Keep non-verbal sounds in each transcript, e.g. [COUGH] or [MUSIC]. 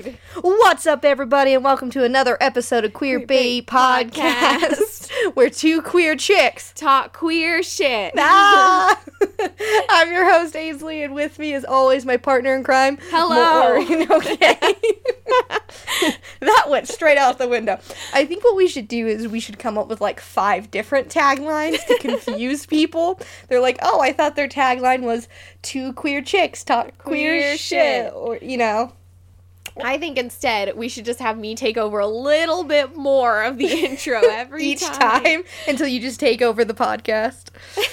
[LAUGHS] What's up, everybody, and welcome to another episode of Queer, Queer Bee Bee Podcast, [LAUGHS] where two queer chicks. Talk queer shit. Ah! [LAUGHS] I'm your host, Ainsley, and with me, as always, my partner in crime. Hello. Maureen, okay. that went straight out the window. I think what we should do is we should come up with like five different taglines to confuse people. They're like, oh, I thought their tagline was two queer chicks talk queer, Queer shit. shit. Or, you know. I think instead we should just have me take over a little bit more of the [LAUGHS] intro every each time. until you just take over the podcast.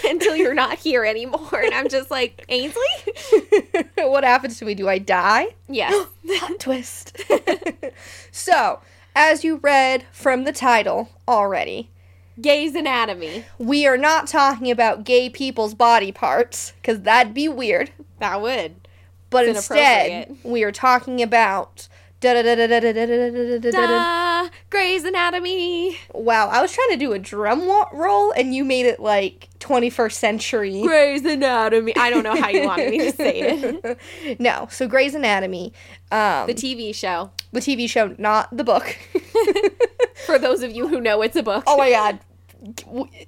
[LAUGHS] until you're not here anymore. And I'm just like, Ainsley? [LAUGHS] what happens to me? Do I die? Yes. [GASPS] Plot twist. so, as you read from the title already, Gay's Anatomy. we are not talking about gay people's body parts because that'd be weird. That would. But instead, we are talking about. da-da-da-da-da-da-da-da-da-da-da. Da, Grey's Anatomy. Wow, I was trying to do a drum roll and you made it like 21st century. Grey's Anatomy. I don't know how you wanted me to say it. no, so Grey's Anatomy, um, The TV show. the TV show, not the book. For those of you who know it's a book. oh my god.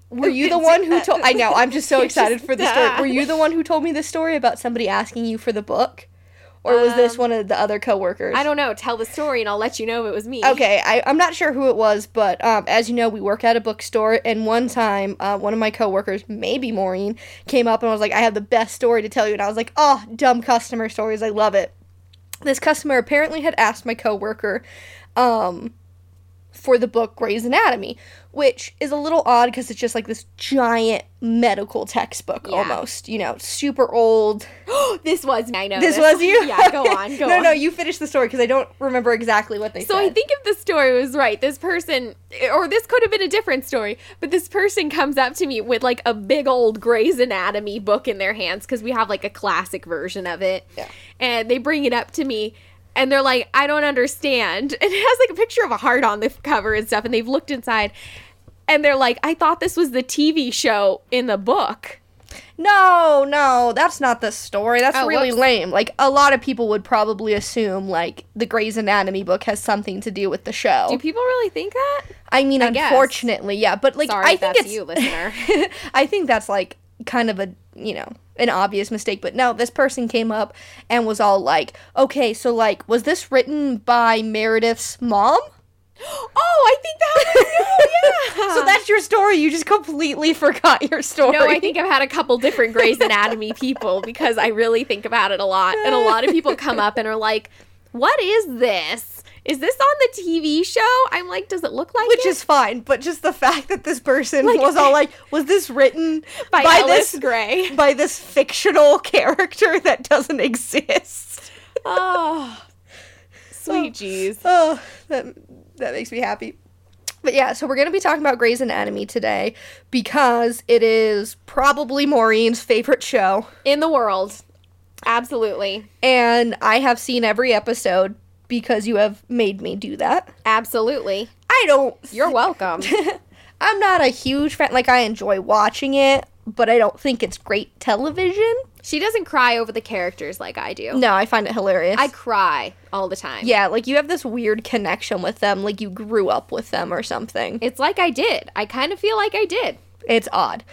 Were you the one who told? I know. I'm just so [LAUGHS] excited for the story. Were you the one who told me the story about somebody asking you for the book, or was this Um, one of the other coworkers? I don't know. Tell the story and I'll let you know if it was me. Okay, I, I'm not sure who it was, but um, as you know, we work at a bookstore, and one time, uh, one of my coworkers, maybe Maureen, came up and was like, "I have the best story to tell you," and I was like, "Oh, dumb customer stories, I love it." This customer apparently had asked my coworker, um, for the book Grey's Anatomy, which is a little odd because it's just like this giant medical textbook Yeah. almost, you know, super old. [GASPS] [GASPS] this was I know This was you? Yeah, go [LAUGHS] on, go no, on. no, no, you finish the story because I don't remember exactly what they So said. I think if the story was right, this person, or this could have been a different story, but this person comes up to me with like a big old Grey's Anatomy book in their hands because we have like a classic version of it. Yeah. And they bring it up to me and they're like, I don't understand. [LAUGHS] And it has like a picture of a heart on the cover and stuff. And they've looked inside and they're like, I thought this was the TV show in the book. No, no, that's not the story. That's Oh, really whoops. lame. Like a lot of people would probably assume like the Grey's Anatomy book has something to do with the show. Do people really think that? I mean, I guess. unfortunately, yeah, but like Sorry I think that's it's you, listener. [LAUGHS] I think that's like kind of a you know an obvious mistake. But no, this person came up and was all like, "Okay, so like, was this written by Meredith's mom?" [GASPS] oh, I think that was. Yeah. [LAUGHS] So that's your story. You just completely forgot your story. No, I think I've had a couple different Grey's [LAUGHS] Anatomy people because I really think about it a lot. And a lot of people come up and are like, What is this? Is this on the TV show? I'm like, Does it look like which it? is fine, but just the fact that this person Like- was all [LAUGHS] like, "Was this written by, by Ellis this Grey? by this fictional [LAUGHS] character that doesn't exist. Ah, oh, sweet jeez. Oh, that that makes me happy. But yeah, so we're gonna be talking about Grey's Anatomy today because it is probably Maureen's favorite show, In the world. Absolutely. and I have seen every episode because you have made me do that. Absolutely. I don't. You're welcome. [LAUGHS] I'm not a huge fan. Like I enjoy watching it, but I don't think it's great television. she doesn't cry over the characters like I do. No, I find it hilarious. I cry all the time. yeah, like you have this weird connection with them, like you grew up with them or something. It's like I did. I kind of feel like I did. It's odd.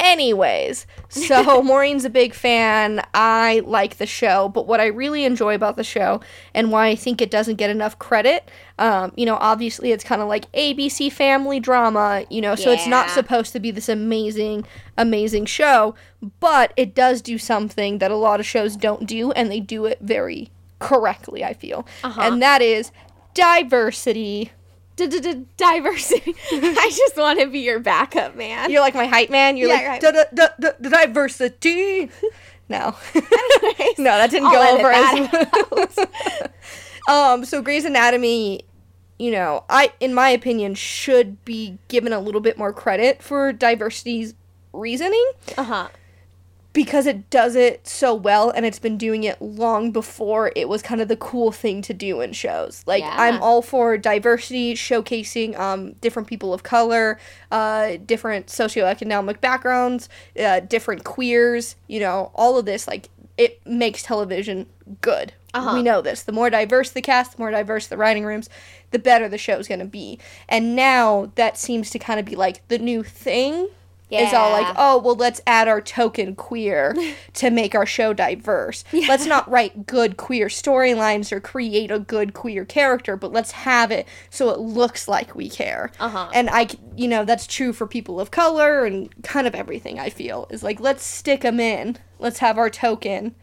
Anyways, so [LAUGHS] Maureen's a big fan. I like the show, but what I really enjoy about the show and why I think it doesn't get enough credit, um, you know, obviously it's kind of like ABC family drama, you know, so it's not supposed to be this amazing, amazing show, but it does do something that a lot of shows don't do, and they do it very correctly, I feel. Uh-huh. And that is diversity. Diversity. [LAUGHS] I just want to be your backup man. You're like my hype man. You're Yeah, like right. "Da- da- da- da- da- diversity. [LAUGHS] No, Anyways, [LAUGHS] no, that didn't I'll go over as well. um, so Grey's Anatomy, you know, I, in my opinion, should be given a little bit more credit for diversity's reasoning Uh huh. Because it does it so well and it's been doing it long before it was kind of the cool thing to do in shows. Like Yeah. I'm all for diversity, showcasing um different people of color, uh different socioeconomic backgrounds, uh different queers, you know, all of this like it makes television good. Uh-huh. We know this. The more diverse the cast, the more diverse the writing rooms, the better the show's going to be. And now that seems to kind of be like the new thing. Is all like, oh, well, let's add our token queer [LAUGHS] to make our show diverse. Let's not write good queer storylines or create a good queer character, but let's have it so it looks like we care. Uh-huh. And I, you know, that's true for people of color and kind of everything. I feel is like let's stick them in. Let's have our token.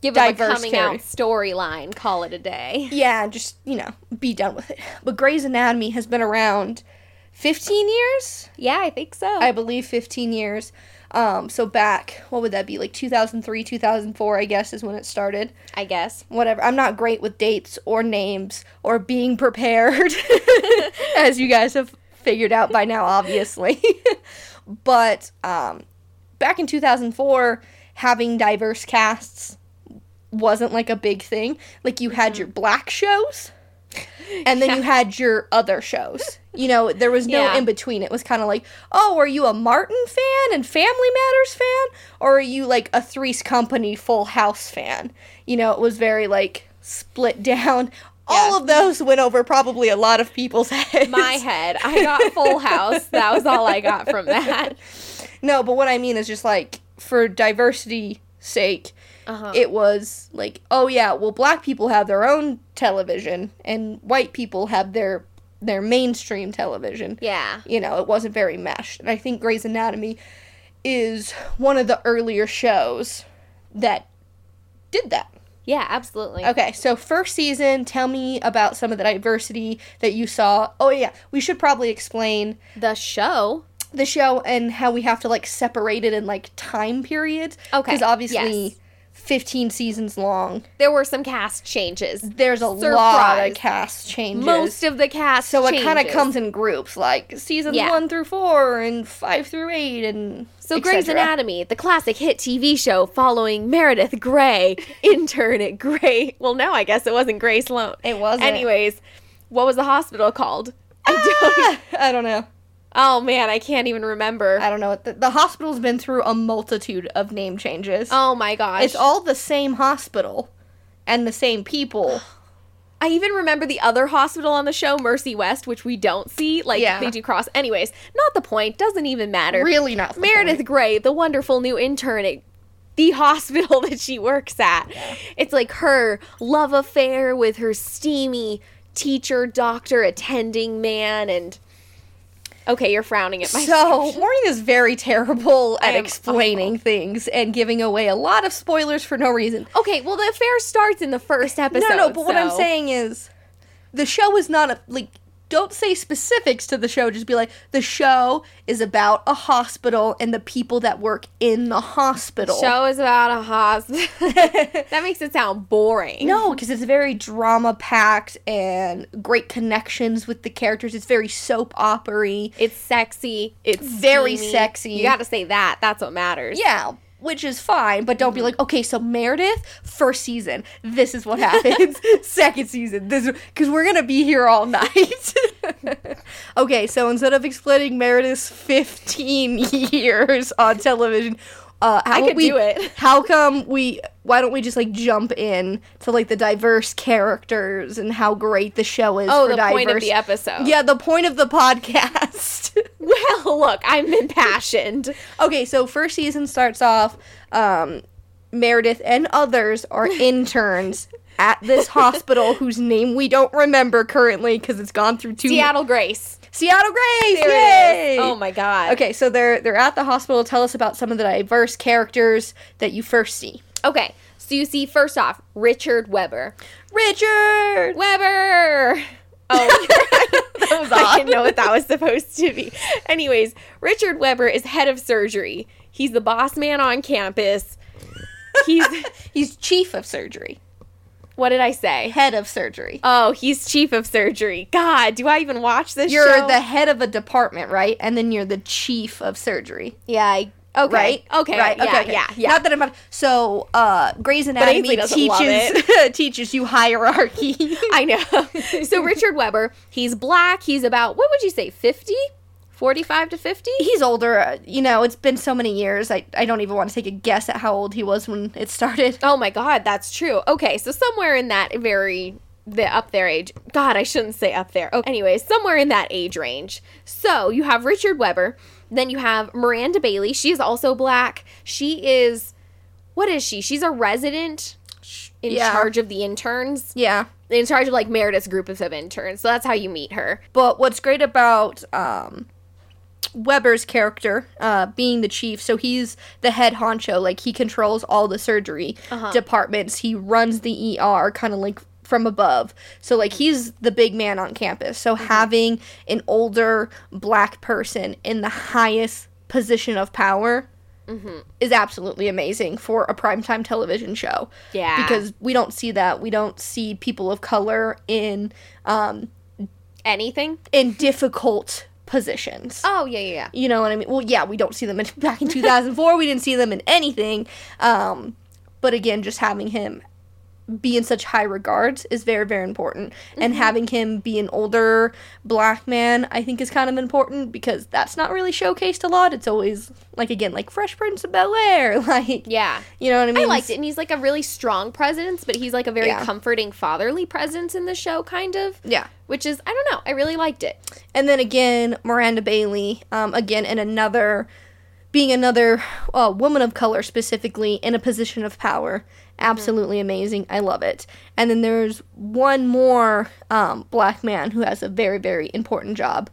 Give it a coming out storyline. Call it a day. Yeah, just you know, be done with it. But Grey's Anatomy has been around fifteen years. Yeah, I think so. I believe 15 years. Um, so back, what would that be? Like 2003, 2004, I guess, is when it started. I guess. Whatever. I'm not great with dates or names or being prepared, [LAUGHS] [LAUGHS] as you guys have figured out by now, obviously. [LAUGHS] but um, back in 2004, having diverse casts wasn't like a big thing. Like you had your black shows. And then you had your other shows. You know, there was no Yeah. in between. It was kind of like, oh, are you a Martin fan and Family Matters fan? Or are you like a Three's Company Full House fan? You know, it was very like split [LAUGHS] down. All of those went over probably a lot of people's heads. My head. I got Full House. That was all I got from that. [LAUGHS] No, but what I mean is just like for diversity sake, Uh-huh. it was like, oh yeah, well black people have their own television and white people have their their mainstream television. yeah. You know, it wasn't very meshed. And I think Grey's Anatomy is one of the earlier shows that did that. Yeah, absolutely. Okay, so first season, tell me about some of the diversity that you saw. Oh yeah, we should probably explain The show. the show and how we have to like separate it in like time periods. Okay, Because obviously, yes. 15 seasons long. There were some cast changes. There's a lot of cast changes. Most of the cast so it kind of comes in groups, like seasons Yeah. one through four and five through eight, and So Grey's. Anatomy, the classic hit TV show following Meredith Grey, [LAUGHS] intern at Grey. Well, no, I guess it wasn't Grey Sloan. It wasn't. Anyways, what was the hospital called? I don't. Ah, [LAUGHS] I don't know. Oh man, I can't even remember. I don't know. The, the hospital's been through a multitude of name changes. Oh my gosh. it's all the same hospital and the same people. [SIGHS] I even remember the other hospital on the show, Mercy West, which we don't see. Like Yeah. they do cross. Anyways, not the point. Doesn't even matter. Really not. the Meredith point. Grey, the wonderful new intern at the [LAUGHS] hospital that she works at. It's like her love affair with her steamy teacher, doctor, attending man, and okay, you're frowning at my. So, Maureen [LAUGHS] is very terrible at explaining things and giving away a lot of spoilers for no reason. okay, well the affair starts in the first episode. no, no, but what I'm saying is the show is not a like don't say specifics to the show, just be like the show is about a hospital and the people that work in the hospital. The show is about a hospital. [LAUGHS] [LAUGHS] that makes it sound boring. No, because it's very drama packed and great connections with the characters. It's very soap opery. It's sexy. It's Very steamy. sexy. You got to say that. That's what matters. Yeah, which is fine, but Mm-hmm. don't be like, okay, so Meredith, first season, this is what happens. [LAUGHS] Second season, this because we're gonna be here all night. [LAUGHS] okay, so instead of explaining Meredith's 15 [LAUGHS] years on television, uh, how I could we, do it. How come we? Why don't we just like jump in to like the diverse characters and how great the show is? Oh, for the diverse. point of the episode. Yeah, the point of the podcast. [LAUGHS] Well, look, I'm impassioned. Okay, so first season starts off. Um, Meredith and others are [LAUGHS] interns at this hospital whose name we don't remember currently because it's gone through two. Seattle Grace. Seattle Grace. There Yay! Oh my god. Okay, so they're they're at the hospital. Tell us about some of the diverse characters that you first see. Okay. So you see, first off, Richard Weber. Richard. Weber. Oh, [LAUGHS] That was I didn't know what that was supposed to be. Anyways, Richard Weber is head of surgery. He's the boss man on campus. He's [LAUGHS] He's chief of surgery, what did I say? head of surgery. Oh, he's chief of surgery. God, do I even watch this You're show? the head of a department, right? And then you're the chief of surgery. yeah. I, okay. right? Okay. right? Yeah. okay, okay. Yeah. Yeah. Not that I'm. Not, So, uh, Grey's Anatomy teaches [LAUGHS] teaches you hierarchy. [LAUGHS] I know. so Richard Weber, he's black. He's about what would you say, 50? 45 to 50? He's older. uh, You know, it's been so many years. I, I don't even want to take a guess at how old he was when it started. Oh my god, that's true. Okay, so somewhere in that very the up there age. God, I shouldn't say up there. Okay, anyways, somewhere in that age range. So you have Richard Weber, then you have Miranda Bailey. She is also black. She is what is she? She's a resident in Yeah. charge of the interns. Yeah. In charge of like Meredith's group of interns. So that's how you meet her. But what's great about um, Weber's character, uh, being the chief, so he's the head honcho. Like he controls all the surgery Uh-huh. departments. He runs the ER, kind of like from above. So like he's the big man on campus. So Mm-hmm. having an older black person in the highest position of power. Mm-hmm. Is absolutely amazing for a primetime television show. Yeah. Because we don't see that. We don't see people of color in um, Anything? in difficult positions. Oh, yeah, yeah, yeah. You know what I mean? Well, yeah, we don't see them in, [LAUGHS] back in 2004. we didn't see them in anything. Um, but again, just having him be in such high regards is very, very important. And having him be an older black man, I think, is kind of important because that's not really showcased a lot. It's always like again, like Fresh Prince of Bel Air, [LAUGHS] like Yeah. you know what I mean? I liked it, and he's like a really strong presence, but he's like a very Yeah. comforting fatherly presence in the show, kind of. Yeah. Which is, I don't know, I really liked it. And then again, Miranda Bailey, um, again, in another, being another uh, woman of color specifically in a position of power. Absolutely amazing. I love it. And then there's one more um, black man who has a very, very important job.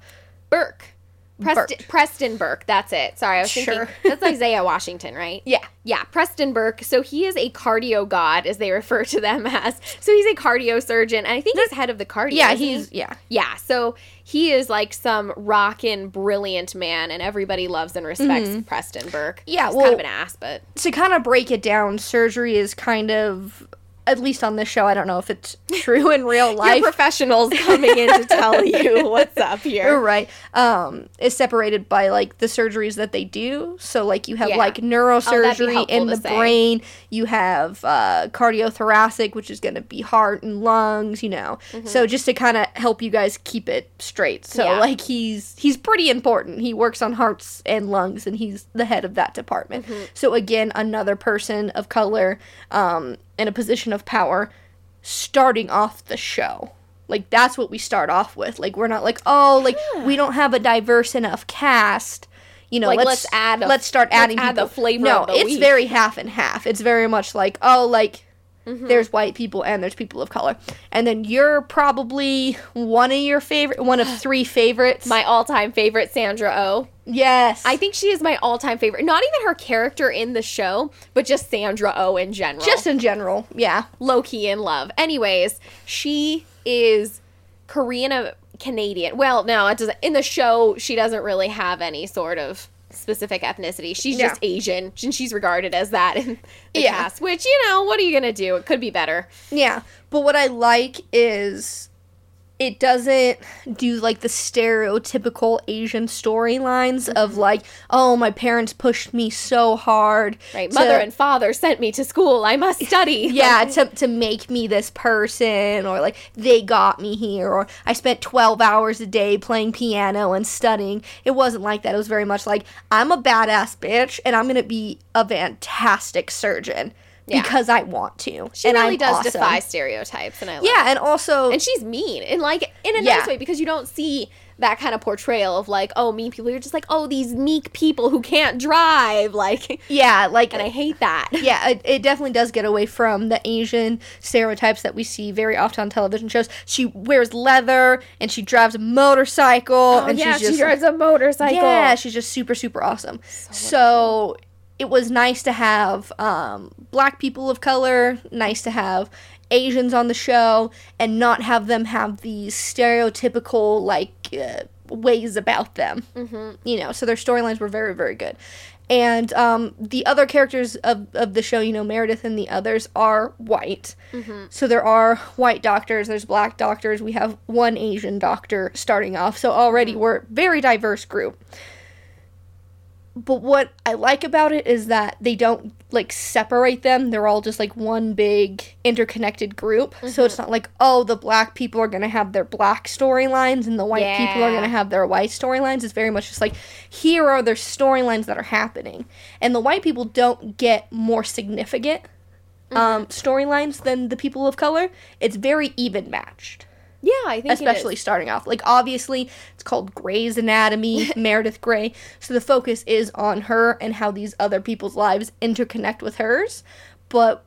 Burke. Preston, Burke. Preston Burke. That's it. Sorry, I was Sure. thinking that's [LAUGHS] Isaiah Washington, right? Yeah. Yeah, Preston Burke. So he is a cardio god, as they refer to them [LAUGHS] as. So he's a cardio surgeon, and I think he's head of the cardio. Yeah, isn't he? he's, yeah. Yeah, so he is like some rockin' brilliant man, and everybody loves and respects Preston Burke. Mm-hmm. Yeah, he's well- kind of an ass, but To kind of break it down, surgery is kind of, at least on this show, I don't know if it's [LAUGHS] true in real life. professionals [LAUGHS] coming in to tell you what's up here. right. Um, is separated by like the surgeries that they do. So like you have Yeah. like Oh, neurosurgery helpful in the say. brain. You have uh, cardiothoracic, which is going to be heart and lungs. You know. So just to kind of help you guys keep it straight. So Mm-hmm. Yeah. like he's he's pretty important. He works on hearts and lungs, and he's the head of that department. Mm-hmm. So again, another person of color um, in a position of power, starting off the show. Like that's what we start off with. Like we're not like, oh, like we don't have a diverse enough cast. You know, Like, let's, let's add a- let's start let's adding add the flavor No, of the it's week. very half and half. It's very much like, oh, like Mm-hmm. there's white people and there's people of color, and then you're probably one of your favorite, one of [GASPS] three favorites. My all-time favorite, Sandra Oh. yes, I think she is my all-time favorite. Not even her character in the show, but just Sandra Oh in general. just in general, yeah. low key in love. Anyways, she is Korean Canadian. Well, no, it doesn't. In the show, she doesn't really have any sort of specific ethnicity. She's Yeah. just Asian, and she's regarded as that in the Yeah. cast. Which you know, what are you gonna do? It could be better. Yeah, but what I like is it doesn't do like the stereotypical Asian storylines Mm-hmm. of like, oh, my parents pushed me so hard. Right? to- Mother and father sent me to school. I must [LAUGHS] study. yeah, to, to make me this person, or like they got me here, or I spent 12 hours a day playing piano and studying. It wasn't like that. It was very much like, I'm a badass bitch and I'm gonna be a fantastic surgeon Yeah. because I want to. she and really I'm does awesome. defy stereotypes, and I love Yeah, and also. and she's mean and like in a Yeah. nice way because you don't see that kind of portrayal of like oh mean people you're just like oh these meek people who can't drive [LAUGHS] like yeah, like and i hate that [LAUGHS] yeah, it, it definitely does get away from the Asian stereotypes that we see very often on television shows. She wears leather and she drives a motorcycle oh and yeah she's just she drives a motorcycle yeah, she's just super super awesome. So, it was nice to have um, black people of color, nice to have Asians on the show, and not have them have these stereotypical like uh, ways about them. Mm-hmm. You know, so their storylines were very very good. And um, the other characters of, of the show, you know, Meredith and the others are white. So there are white doctors, there's black doctors, we have one Asian doctor starting off. So already we're a very diverse group. But what I like about it is that they don't like separate them. They're all just like one big interconnected group. So it's not like, oh, the black people are going to have their black storylines and the white people are going to have their white storylines. It's very much just like, here are their storylines that are happening. And the white people don't get more significant um, storylines than the people of color. It's very even matched Yeah, I think it is. especially starting off. Like obviously, it's called Grey's Anatomy, [LAUGHS] Meredith Grey. So the focus is on her and how these other people's lives interconnect with hers, but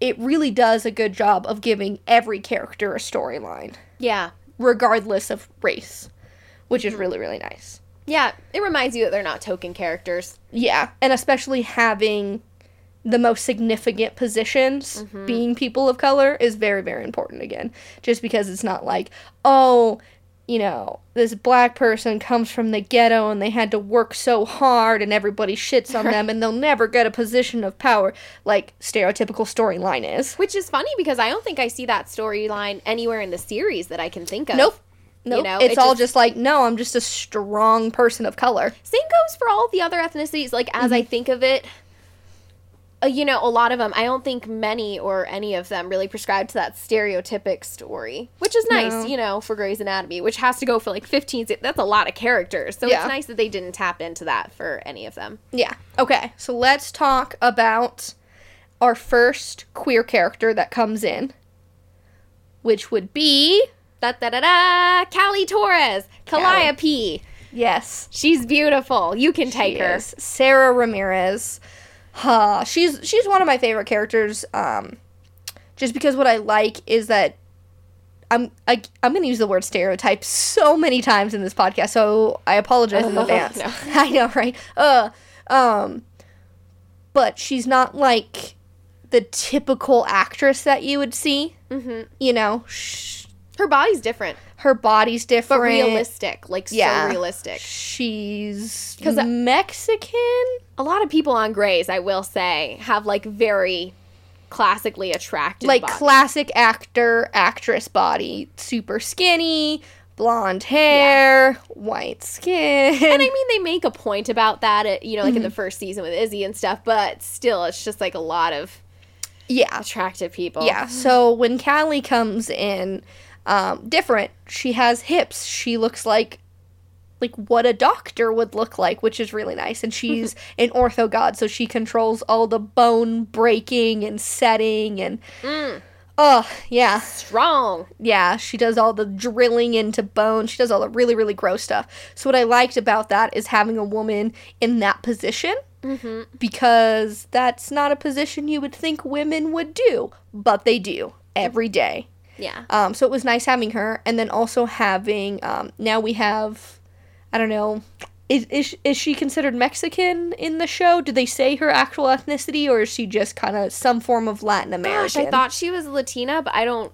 it really does a good job of giving every character a storyline, Yeah. regardless of race, which is mm-hmm. really really nice. Yeah, it reminds you that they're not token characters. Yeah, and especially having the most significant positions being people of color is very very important again just because it's not like oh you know this black person comes from the ghetto and they had to work so hard and everybody shits on [LAUGHS] them and they'll never get a position of power like stereotypical storyline is Which is funny because I don't think I see that storyline anywhere in the series that I can think of. nope nope know, it's it all just- just like no i'm just a strong person of color Same goes for all the other ethnicities. Like as Mm-hmm. I think of it, Uh, you know, a lot of them. I don't think many or any of them really prescribe to that stereotypic story, which is nice. No. You know, for Grey's Anatomy, which has to go for like fifteen. That's a lot of characters. So Yeah. it's nice that they didn't tap into that for any of them. Yeah. Okay. So let's talk about our first queer character that comes in, which would be Da da da da. Callie Torres. Calliope. yes, She's beautiful. You can take she her. is Sara Ramirez. Huh. She's she's one of my favorite characters. Um, just because what I like is that. I'm I, I'm going to use the word stereotype so many times in this podcast, so I apologize in [LAUGHS] advance. no. [LAUGHS] I know, right? Uh, um, but she's not like the typical actress that you would see. hmm You know, sh- Her body's different, her body's different. but realistic. Like Yeah. so realistic. She's Cause Mexican. a lot of people on Grey's, I will say, have like very classically attractive, like bodies. classic actor actress body super skinny blonde hair white skin and I mean, they make a point about that, at, you know, like in Mm-hmm. the first season with Izzie and stuff. But still, it's just like a lot of yeah attractive people. yeah so when callie comes in um different she has hips she looks like like what a doctor would look like which is really nice and [LAUGHS] she's an ortho god so she controls all the bone breaking and setting and Mm, oh yeah strong. yeah, she does all the drilling into bone. She does all the really, really gross stuff. So, what I liked about that is having a woman in that position hmm because that's not a position you would think women would do, but they do every day. Yeah. Um, so, it was nice having her. And then also having, um, now we have, I don't know. Is, is, is she considered Mexican in the show? Do they say her actual ethnicity, or is she just kind of some form of Latin American? Gosh, I thought she was Latina, but I don't.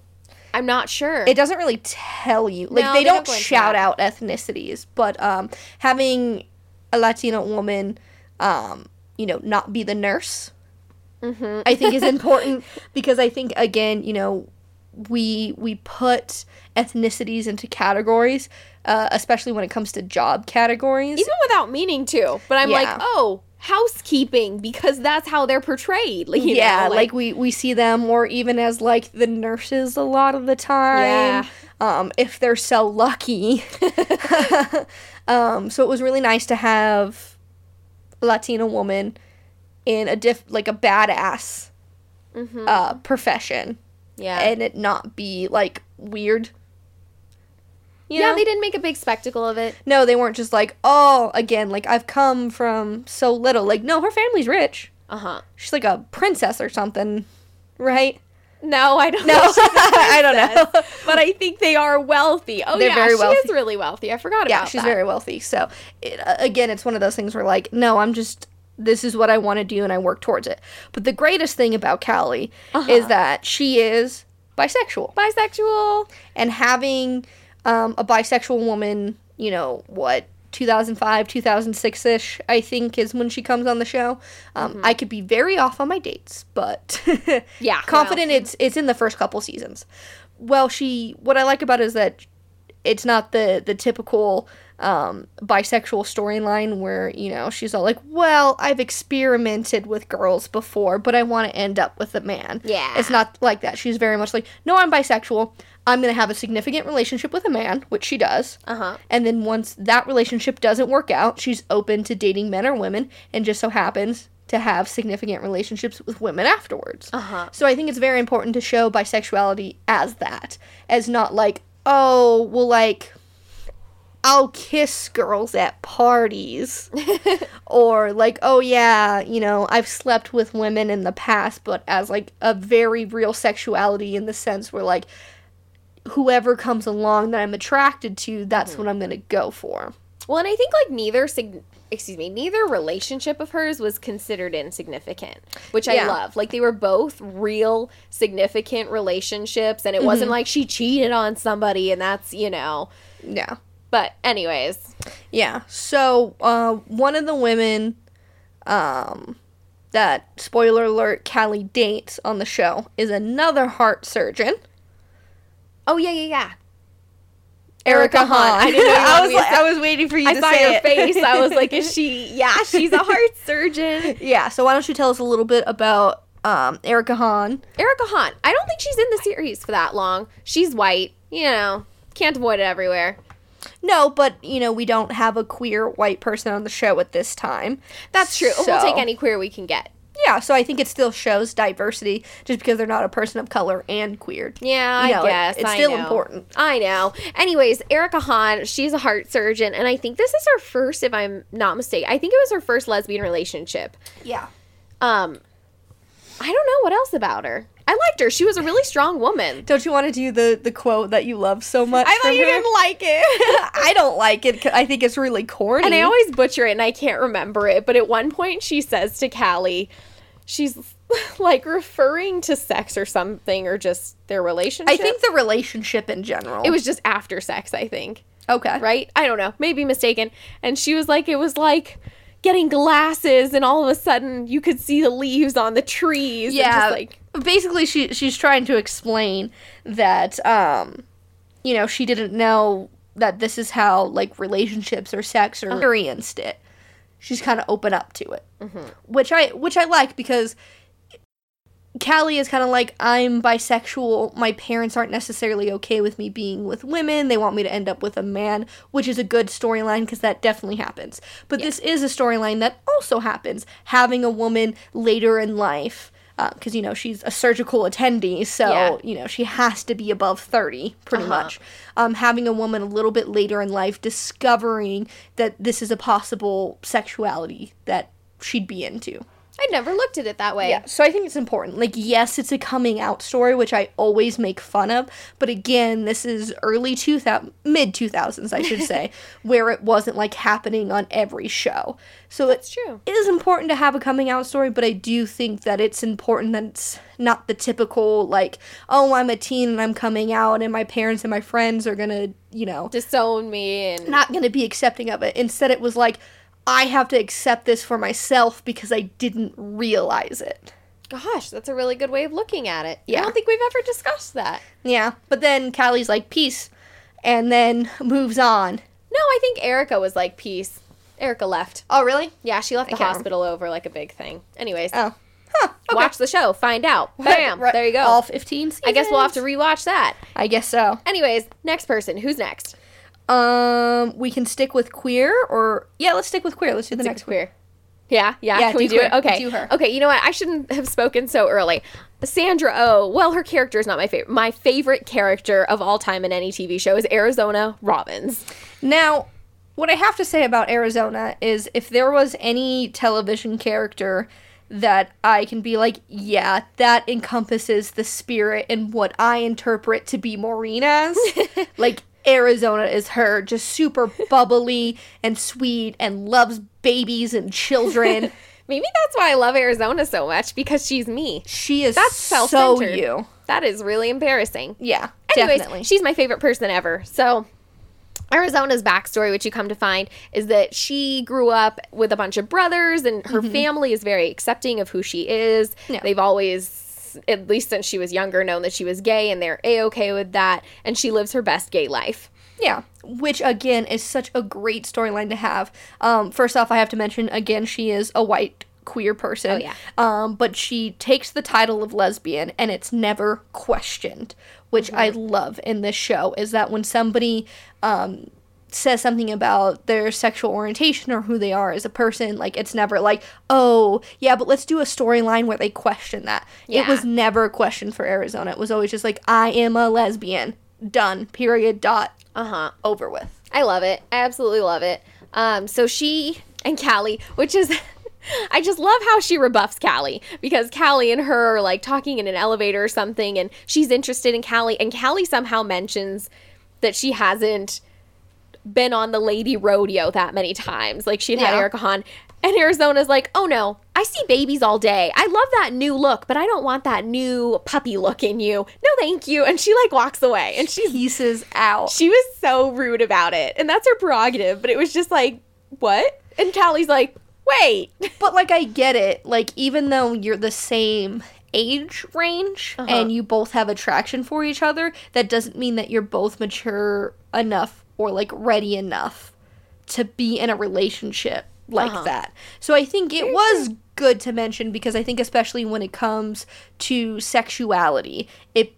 I'm not sure. it doesn't really tell you like No, they, they don't don't shout out ethnicities but um having a latina woman um you know not be the nurse hmm i think is [LAUGHS] important because i think again you know we we put ethnicities into categories uh, especially when it comes to job categories Even without meaning to, but I'm like, oh, housekeeping because that's how they're portrayed. Like, [LAUGHS] you yeah know, like, we we see them or even as like the nurses a lot of the time Yeah. um if they're so lucky [LAUGHS] um so it was really nice to have a latina woman in a diff like a badass Mhm. uh profession yeah. and it not be like weird you yeah, know? they didn't make a big spectacle of it. no they weren't just like oh again like i've come from so little like no her family's rich Uh huh. she's like a princess or something right No, I don't No, know. [LAUGHS] She's a I don't know. but I think they are wealthy. Oh, They're yeah, very she is really wealthy. I forgot yeah, about Yeah, she's that. very wealthy. So it, uh, again, it's one of those things where like, no, I'm just this is what I want to do and I work towards it. But the greatest thing about Callie Uh-huh. is that she is bisexual bisexual. and having um, a bisexual woman, you know, what 2005, 2006 ish, I think is when she comes on the show. Um, I could be very off on my dates, but [LAUGHS] Yeah, confident well. it's it's in the first couple seasons. Well, she what I like about it is that it's not the the typical um, bisexual storyline where you know she's all like, "Well, I've experimented with girls before, but I want to end up with a man." Yeah. it's not like that. She's very much like, "No, I'm bisexual. I'm gonna have a significant relationship with a man," which she does. Uh huh. And then once that relationship doesn't work out, she's open to dating men or women, and just so happens to have significant relationships with women afterwards. Uh huh. So I think it's very important to show bisexuality as that, as not like, oh, well, like, I'll kiss girls at parties. [LAUGHS] or like, oh, yeah, you know, I've slept with women in the past, but as like a very real sexuality in the sense where like, whoever comes along that I'm attracted to, that's what I'm going to go for. Well, and I think like neither sig- excuse me, neither relationship of hers was considered insignificant, which I love. Like they were both real significant relationships and it Mm-hmm. wasn't like she cheated on somebody and that's, you know. Yeah. But anyways, Yeah. So uh, one of the women um, that spoiler alert Callie dates on the show is another heart surgeon, oh yeah, yeah, yeah. Erica Hahn. Hahn. I didn't know you [LAUGHS] I was like, I was waiting for you I to saw say your it. face. I was like, is [LAUGHS] she yeah, she's a heart surgeon. yeah. So why don't you tell us a little bit about um, Erica Hahn? Erica Hahn. I don't think she's in the series for that long. She's white, you know. Can't avoid it everywhere. No, but you know we don't have a queer white person on the show at this time. That's true. we'll take any queer we can get. Yeah, so I think it still shows diversity just because they're not a person of color and queer. Yeah, You I know, it- guess. it's I still know. important. I know. Anyways, Erica Hahn, she's a heart surgeon, and I think this is her first, if I'm not mistaken, I think it was her first lesbian relationship. Yeah. Um, I don't know what else about her. I liked her. She was a really strong woman. Don't you want to do the the quote that you love so much? from her? Didn't like it. [LAUGHS] I don't like it. I think it's really corny. and I always butcher it, and I can't remember it. But at one point, she says to Callie, she's [LAUGHS] like referring to sex or something, or just their relationship. I think the relationship in general. it was just after sex. I think. okay. right? I don't know, maybe mistaken. And she was like, it was like getting glasses, and all of a sudden you could see the leaves on the trees. and Yeah. just Basically, she she's trying to explain that um, you know, she didn't know that this is how like relationships or sex or experienced it. She's kind of open up to it, which I which I like because Callie is kind of like I'm bisexual. My parents aren't necessarily okay with me being with women. They want me to end up with a man, which is a good storyline because that definitely happens. But this is a storyline that also happens. Having a woman later in life, because you know she's a surgical attendee, so Yeah. you know she has to be above thirty, pretty Uh-huh. much. Um, having a woman a little bit later in life discovering that this is a possible sexuality that she'd be into. I never looked at it that way. Yeah, so I think it's important. Like, yes, it's a coming out story, which I always make fun of, but again, this is early 2000, mid 2000s, I should say, [LAUGHS] where it wasn't like happening on every show. So It's it's true. it is important to have a coming out story, but I do think that it's important that it's not the typical like, oh, I'm a teen and I'm coming out, and my parents and my friends are gonna, you know, Disown me and not gonna be accepting of it. Instead, it was like, I have to accept this for myself because I didn't realize it. gosh, that's a really good way of looking at it. Yeah. I don't think we've ever discussed that. Yeah, but then Callie's like, peace, and then moves on. No, I think Erica was like peace. Erica left. Oh, really? Yeah, she left the hospital over like a big thing. Anyways, Oh. Huh. Okay. watch the show, find out. [LAUGHS] Bam, Right. there you go. All 15 seasons. I guess we'll have to rewatch that. I guess so. Anyways, next person. Who's next? Um, we can stick with queer, or yeah, let's stick with queer. Let's do the next queer. Yeah, yeah. Yeah, Can we do do it? Okay. Do her. Okay. You know what? I shouldn't have spoken so early. Sandra Oh. Well, her character is not my favorite. My favorite character of all time in any TV show is Arizona Robbins. Now, what I have to say about Arizona is if there was any television character that I can be like, yeah, that encompasses the spirit and what I interpret to be Maureen as, [LAUGHS] like Arizona is her, just super [LAUGHS] bubbly and sweet and loves babies and children. [LAUGHS] Maybe that's why I love Arizona so much because she's me. She is That's so you. That is really embarrassing. Yeah, Anyways, definitely. she's my favorite person ever. So, Arizona's backstory, which you come to find, is that she grew up with a bunch of brothers, and her mm-hmm. family is very accepting of who she is. They've always, at least since she was younger, known that she was gay, and they're a okay with that. And she lives her best gay life. Yeah, which again is such a great storyline to have. Um, first off, I have to mention again she is a white queer person. Oh, yeah. Um, but she takes the title of lesbian and it's never questioned, which I Mm-hmm. love in this show. Is that when somebody um, says something about their sexual orientation or who they are as a person, like it's never like, oh yeah, but let's do a storyline where they question that. It was never a question for Arizona. It was always just like, I am a lesbian. Done. Period. Dot. Uh huh. Over with. I love it. I absolutely love it. Um, so she and Callie, which is, [LAUGHS] I just love how she rebuffs Callie because Callie and her are like talking in an elevator or something, and she's interested in Callie, and Callie somehow mentions that she hasn't been on the lady rodeo that many times. Like she had had Erica Hahn. And Arizona's like, oh no, I see babies all day. I love that new look, but I don't want that new puppy look in you. No, thank you. And she like walks away. And she Pieces out. she was so rude about it. And that's her prerogative. But it was just like, what? And Callie's like, wait. [LAUGHS] But like I get it. Like even though you're the same age range Uh-huh. and you both have attraction for each other, that doesn't mean that you're both mature enough or like ready enough to be in a relationship like Uh-huh. that. So I think it was good to mention because I think especially when it comes to sexuality, it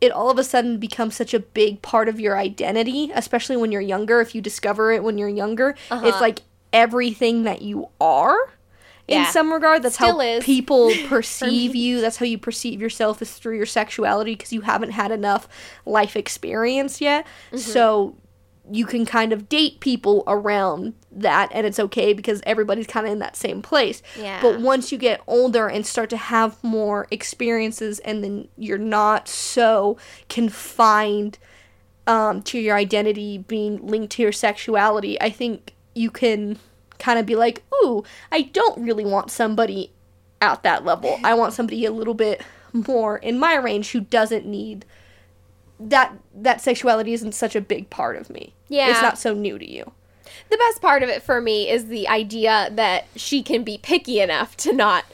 it all of a sudden becomes such a big part of your identity, especially when you're younger. If you discover it when you're younger, it's Uh-huh. like everything that you are in Yeah. some regard. That's Still how is. people [LAUGHS] perceive you. That's how you perceive yourself is through your sexuality because you haven't had enough life experience yet. Mm-hmm. So you can kind of date people around that and it's okay because everybody's kind of in that same place. Yeah. But once you get older and start to have more experiences and then you're not so confined um, to your identity being linked to your sexuality, I think you can kind of be like, ooh, I don't really want somebody at that level. I want somebody a little bit more in my range who doesn't need that that sexuality isn't such a big part of me. Yeah. It's not so new to you. The best part of it for me is the idea that she can be picky enough to not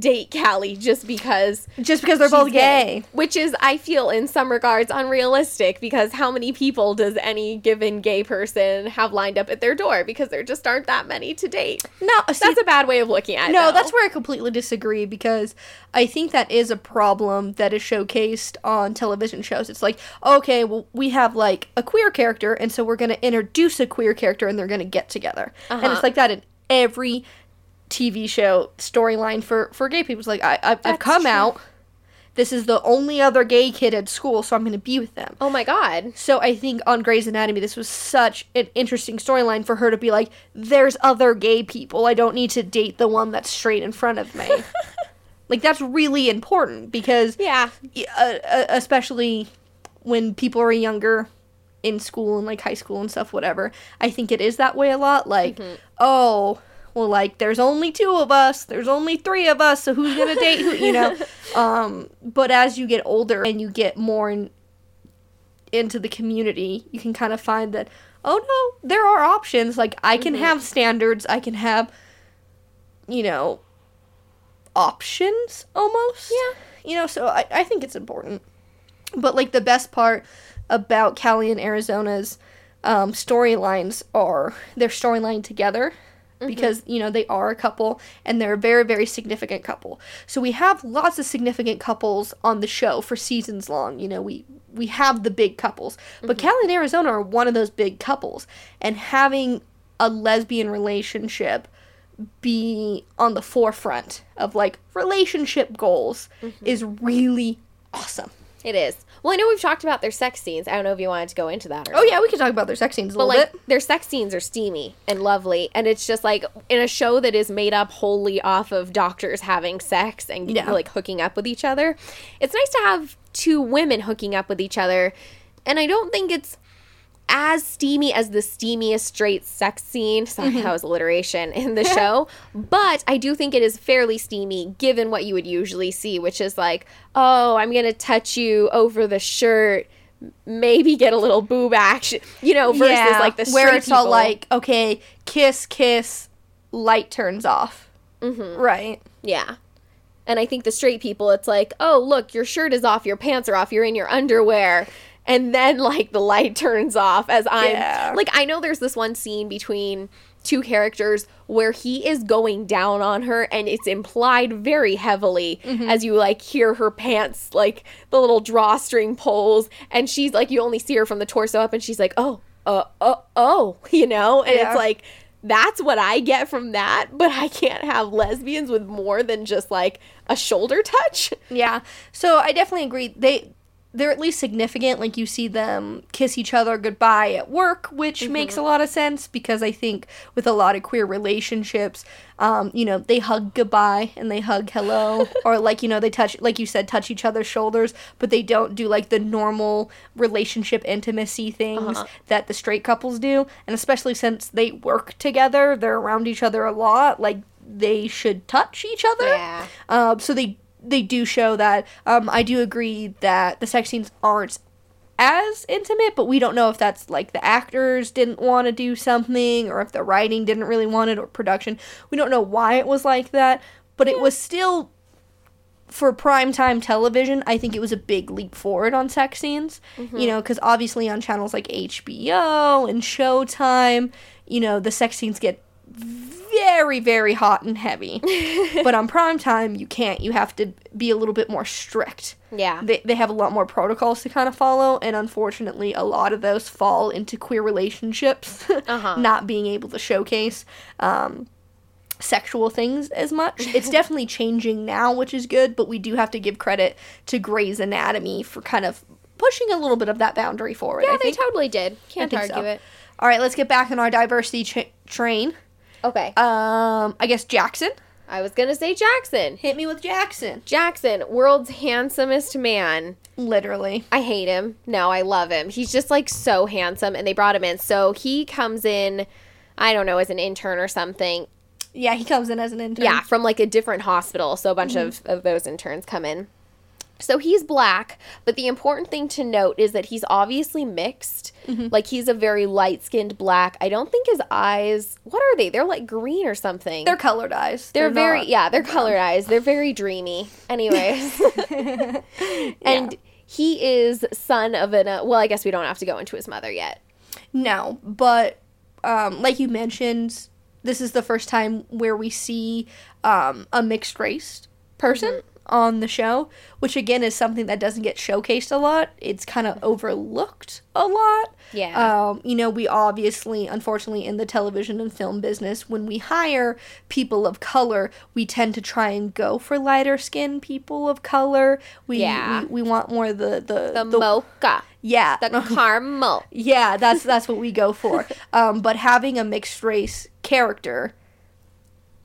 date Callie just because Just because they're both gay. Which is, I feel, in some regards unrealistic because how many people does any given gay person have lined up at their door? Because there just aren't that many to date. No, see, That's a bad way of looking at it. No, that's where I completely disagree because I think that is a problem that is showcased on television shows. It's like, okay, well, we have like a queer character, and so we're going to introduce a queer character and they're going to get together. And Uh-huh. it's like that in every TV show storyline for, for gay people. It's like, I, I've, I've come true. out. This is the only other gay kid at school, so I'm going to be with them. Oh my god. So I think on Grey's Anatomy, this was such an interesting storyline for her to be like, "There's other gay people. I don't need to date the one that's straight in front of me." [LAUGHS] like that's really important because, Yeah. uh, uh, especially when people are younger in school and like high school and stuff, whatever. I think it is that way a lot. Like, oh. Well, like, there's only two of us. There's only three of us. So who's gonna date who? You know. [LAUGHS] Um, but as you get older and you get more in, into the community, you can kind of find that, oh no, there are options. Like, I can have standards, I can have, you know, options almost. Yeah. You know, so I, I think it's important. But, like, the best part about Callie and Arizona's um, storylines are their storyline together. Mm-hmm. Because, you know, they are a couple and they're a very, very significant couple. So we have lots of significant couples on the show for seasons long. You know, we we have the big couples. But mm-hmm. Callie and Arizona are one of those big couples. And having a lesbian relationship be on the forefront of like relationship goals mm-hmm. is really awesome. It is. Well, I know we've talked about their sex scenes. I don't know if you wanted to go into that or Oh yeah, we can talk about their sex scenes a But little like bit. their sex scenes are steamy and lovely, and it's just like in a show that is made up wholly off of doctors having sex and Yeah. like hooking up with each other. It's nice to have two women hooking up with each other, and I don't think it's as steamy as the steamiest straight sex scene. Sorry, Mm-hmm. that was alliteration in the [LAUGHS] show. But I do think it is fairly steamy given what you would usually see, which is like, oh, I'm going to touch you over the shirt, maybe get a little boob action, you know, versus like the straight where it's all like okay, kiss, kiss, light turns off. Mm-hmm. Right. Yeah. And I think the straight people, it's like, oh, look, your shirt is off, your pants are off, you're in your underwear. And then like the light [LAUGHS] turns off as I'm Yeah. like I know there's this one scene between two characters where he is going down on her and it's implied very heavily Mm-hmm. as you like hear her pants like the little drawstring pulls and she's like you only see her from the torso up and she's like oh uh uh oh [LAUGHS] you know and Yeah. it's like that's what I get from that but I can't have lesbians with more than just like a shoulder touch Yeah. So I definitely agree. They they're at least significant. Like you see them kiss each other goodbye at work, which makes a lot of sense because I think with a lot of queer relationships, um, you know, they hug goodbye and they hug hello, [LAUGHS] or like you know they touch, like you said, touch each other's shoulders, but they don't do like the normal relationship intimacy things Uh-huh. that the straight couples do, and especially since they work together, they're around each other a lot. Like they should touch each other. Yeah. Um, so they they do show that. Um, I do agree that the sex scenes aren't as intimate, but we don't know if that's like the actors didn't want to do something or if the writing didn't really want it or production. We don't know why it was like that, but it was still for primetime television, I think it was a big leap forward on sex scenes. You know, because obviously on channels like HBO and Showtime, you know, the sex scenes get very, very hot and heavy. [LAUGHS] but on prime time, you can't. You have to be a little bit more strict. yeah They, they have a lot more protocols to kind of follow, and unfortunately, a lot of those fall into queer relationships [LAUGHS] Uh-huh. not being able to showcase um, sexual things as much. [LAUGHS] It's definitely changing now, which is good, but we do have to give credit to Grey's Anatomy for kind of pushing a little bit of that boundary forward. yeah I they think. totally did can't argue so. it All right, let's get back on our diversity tra- train. Okay Um, I guess Jackson. I was gonna say Jackson Hit me with Jackson. Jackson, world's handsomest man. Literally. I hate him. No, I love him. He's just like so handsome, and they brought him in. So he comes in, I don't know, as an intern or something. Yeah, he comes in as an intern. Yeah, from like a different hospital. So a bunch of, of those interns come in. So he's black, but the important thing to note is that he's obviously mixed. Like he's a very light skinned black. I don't think his eyes, what are they? They're like green or something. They're colored eyes. They're, very not- yeah, they're colored eyes. They're very dreamy. Anyways, [LAUGHS] and he is son of an uh, well, I guess we don't have to go into his mother yet. No, but um, like you mentioned, this is the first time where we see um, a mixed race person Mm-hmm. On the show, which again is something that doesn't get showcased a lot. It's kind of overlooked a lot. Yeah. Um, you know, we obviously, unfortunately, in the television and film business, when we hire people of color, we tend to try and go for lighter skinned people of color. We, Yeah. we, we want more the the, The, mocha, yeah the [LAUGHS] caramel. yeah, that's that's what we go for. [LAUGHS] Um, but having a mixed race character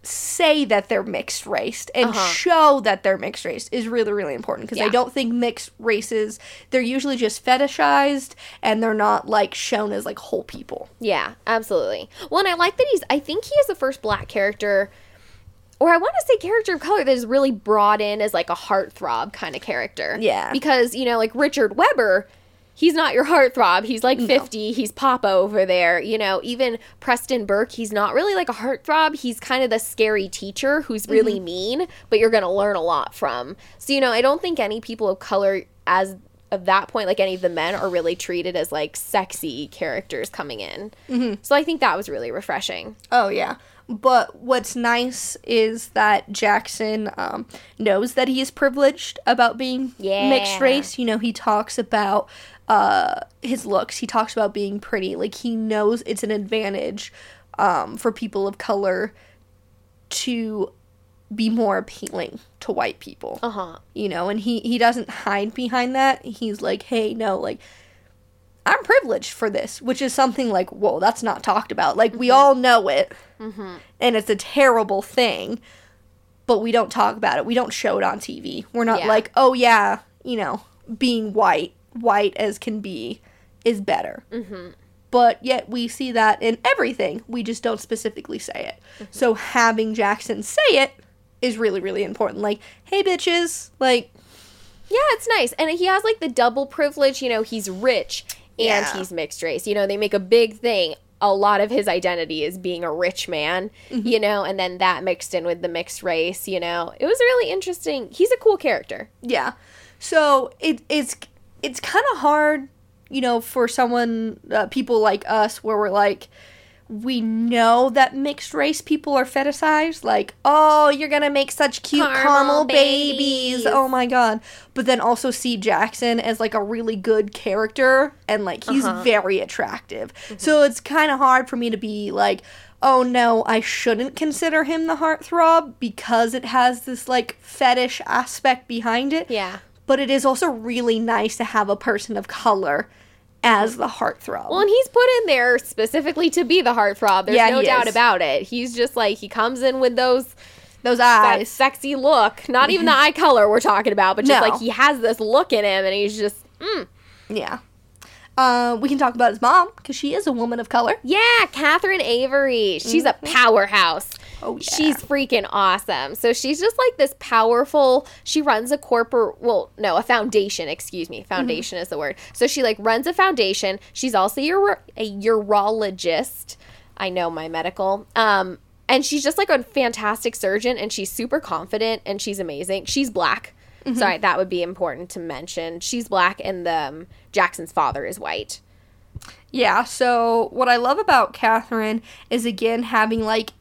say that they're mixed raced and Uh-huh. show that they're mixed raced is really really important because I don't think mixed races they're usually just fetishized and they're not like shown as like whole people. Yeah, absolutely. Well, and I like that he's. I think he is the first black character, or I want to say character of color that is really brought in as like a heartthrob kind of character. Yeah. Because you know, like Richard Webber, he's not your heartthrob. He's like fifty. He's Papa over there. You know, even Preston Burke, he's not really like a heartthrob. He's kind of the scary teacher who's really mean, but you're gonna learn a lot from. So you know, I don't think any people of color as of that point, like any of the men, are really treated as like sexy characters coming in. Mm-hmm. So I think that was really refreshing. Oh yeah. But what's nice is that Jackson um, knows that he is privileged about being Yeah. mixed race. You know, he talks about uh, his looks. He talks about being pretty. Like he knows it's an advantage um, for people of color to be more appealing to white people. Uh huh. You know, and he he doesn't hide behind that. He's like, hey, no, like I'm privileged for this, which is something like, whoa, that's not talked about. Like, Mm-hmm. we all know it, and it's a terrible thing, but we don't talk about it. We don't show it on TV. We're not Yeah. like, oh, yeah, you know, being white, white as can be, is better. Mm-hmm. But yet we see that in everything. We just don't specifically say it. Mm-hmm. So having Jackson say it is really, really important. Like, hey, bitches, like, Yeah, it's nice. And he has like the double privilege, you know, he's rich and Yeah. he's mixed race. You know, they make a big thing. A lot of his identity is being a rich man, Mm-hmm. you know, and then that mixed in with the mixed race, you know. It was really interesting. He's a cool character. Yeah. So it it's it's kind of hard you know, for someone, uh, people like us, where we're like, we know that mixed race people are fetishized. Like, oh, you're gonna make such cute caramel, Caramel babies. babies. Oh my god. But then also see Jackson as like a really good character and like he's Uh-huh. very attractive. So it's kind of hard for me to be like, oh no, I shouldn't consider him the heartthrob because it has this like fetish aspect behind it Yeah. But it is also really nice to have a person of color as the heartthrob. Well, and he's put in there specifically to be the heartthrob. There's Yeah, no doubt is. about it. He's just like he comes in with those Those that eyes. sexy look. Not even the eye color we're talking about, but just No. like he has this look in him, and he's just mm. Yeah. Uh, we can talk about his mom because she is a woman of color. yeah, Catherine Avery. She's a powerhouse. Oh yeah. She's freaking awesome. So she's just like this powerful. She runs a corporate, well, no, a foundation. Excuse me, foundation is the word. So she like runs a foundation. She's also uro- a urologist. I know my medical. Um, and she's just like a fantastic surgeon, and she's super confident, and she's amazing. She's black. Sorry, that would be important to mention. She's black, and the, um, Jackson's father is white. Yeah, so what I love about Catherine is again having like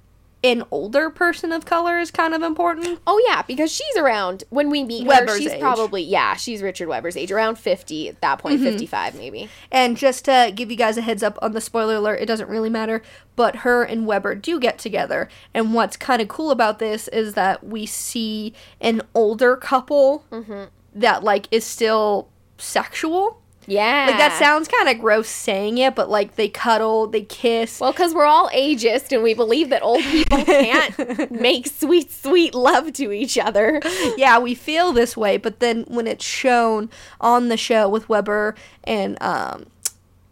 an older person of color is kind of important. Oh yeah, because she's around when we meet her. Webber's She's age. probably yeah, she's Richard Webber's age, around fifty at that point, mm-hmm. fifty-five maybe. And just to give you guys a heads up on the spoiler alert, it doesn't really matter, but her and Webber do get together. And what's kind of cool about this is that we see an older couple mm-hmm. that like is still sexual. Yeah, Like that sounds kind of gross saying it, but like they cuddle, they kiss. well because we're all ageist and we believe that old people can't [LAUGHS] make sweet, sweet love to each other. [LAUGHS] yeah, we feel this way, but then when it's shown on the show with Webber and um,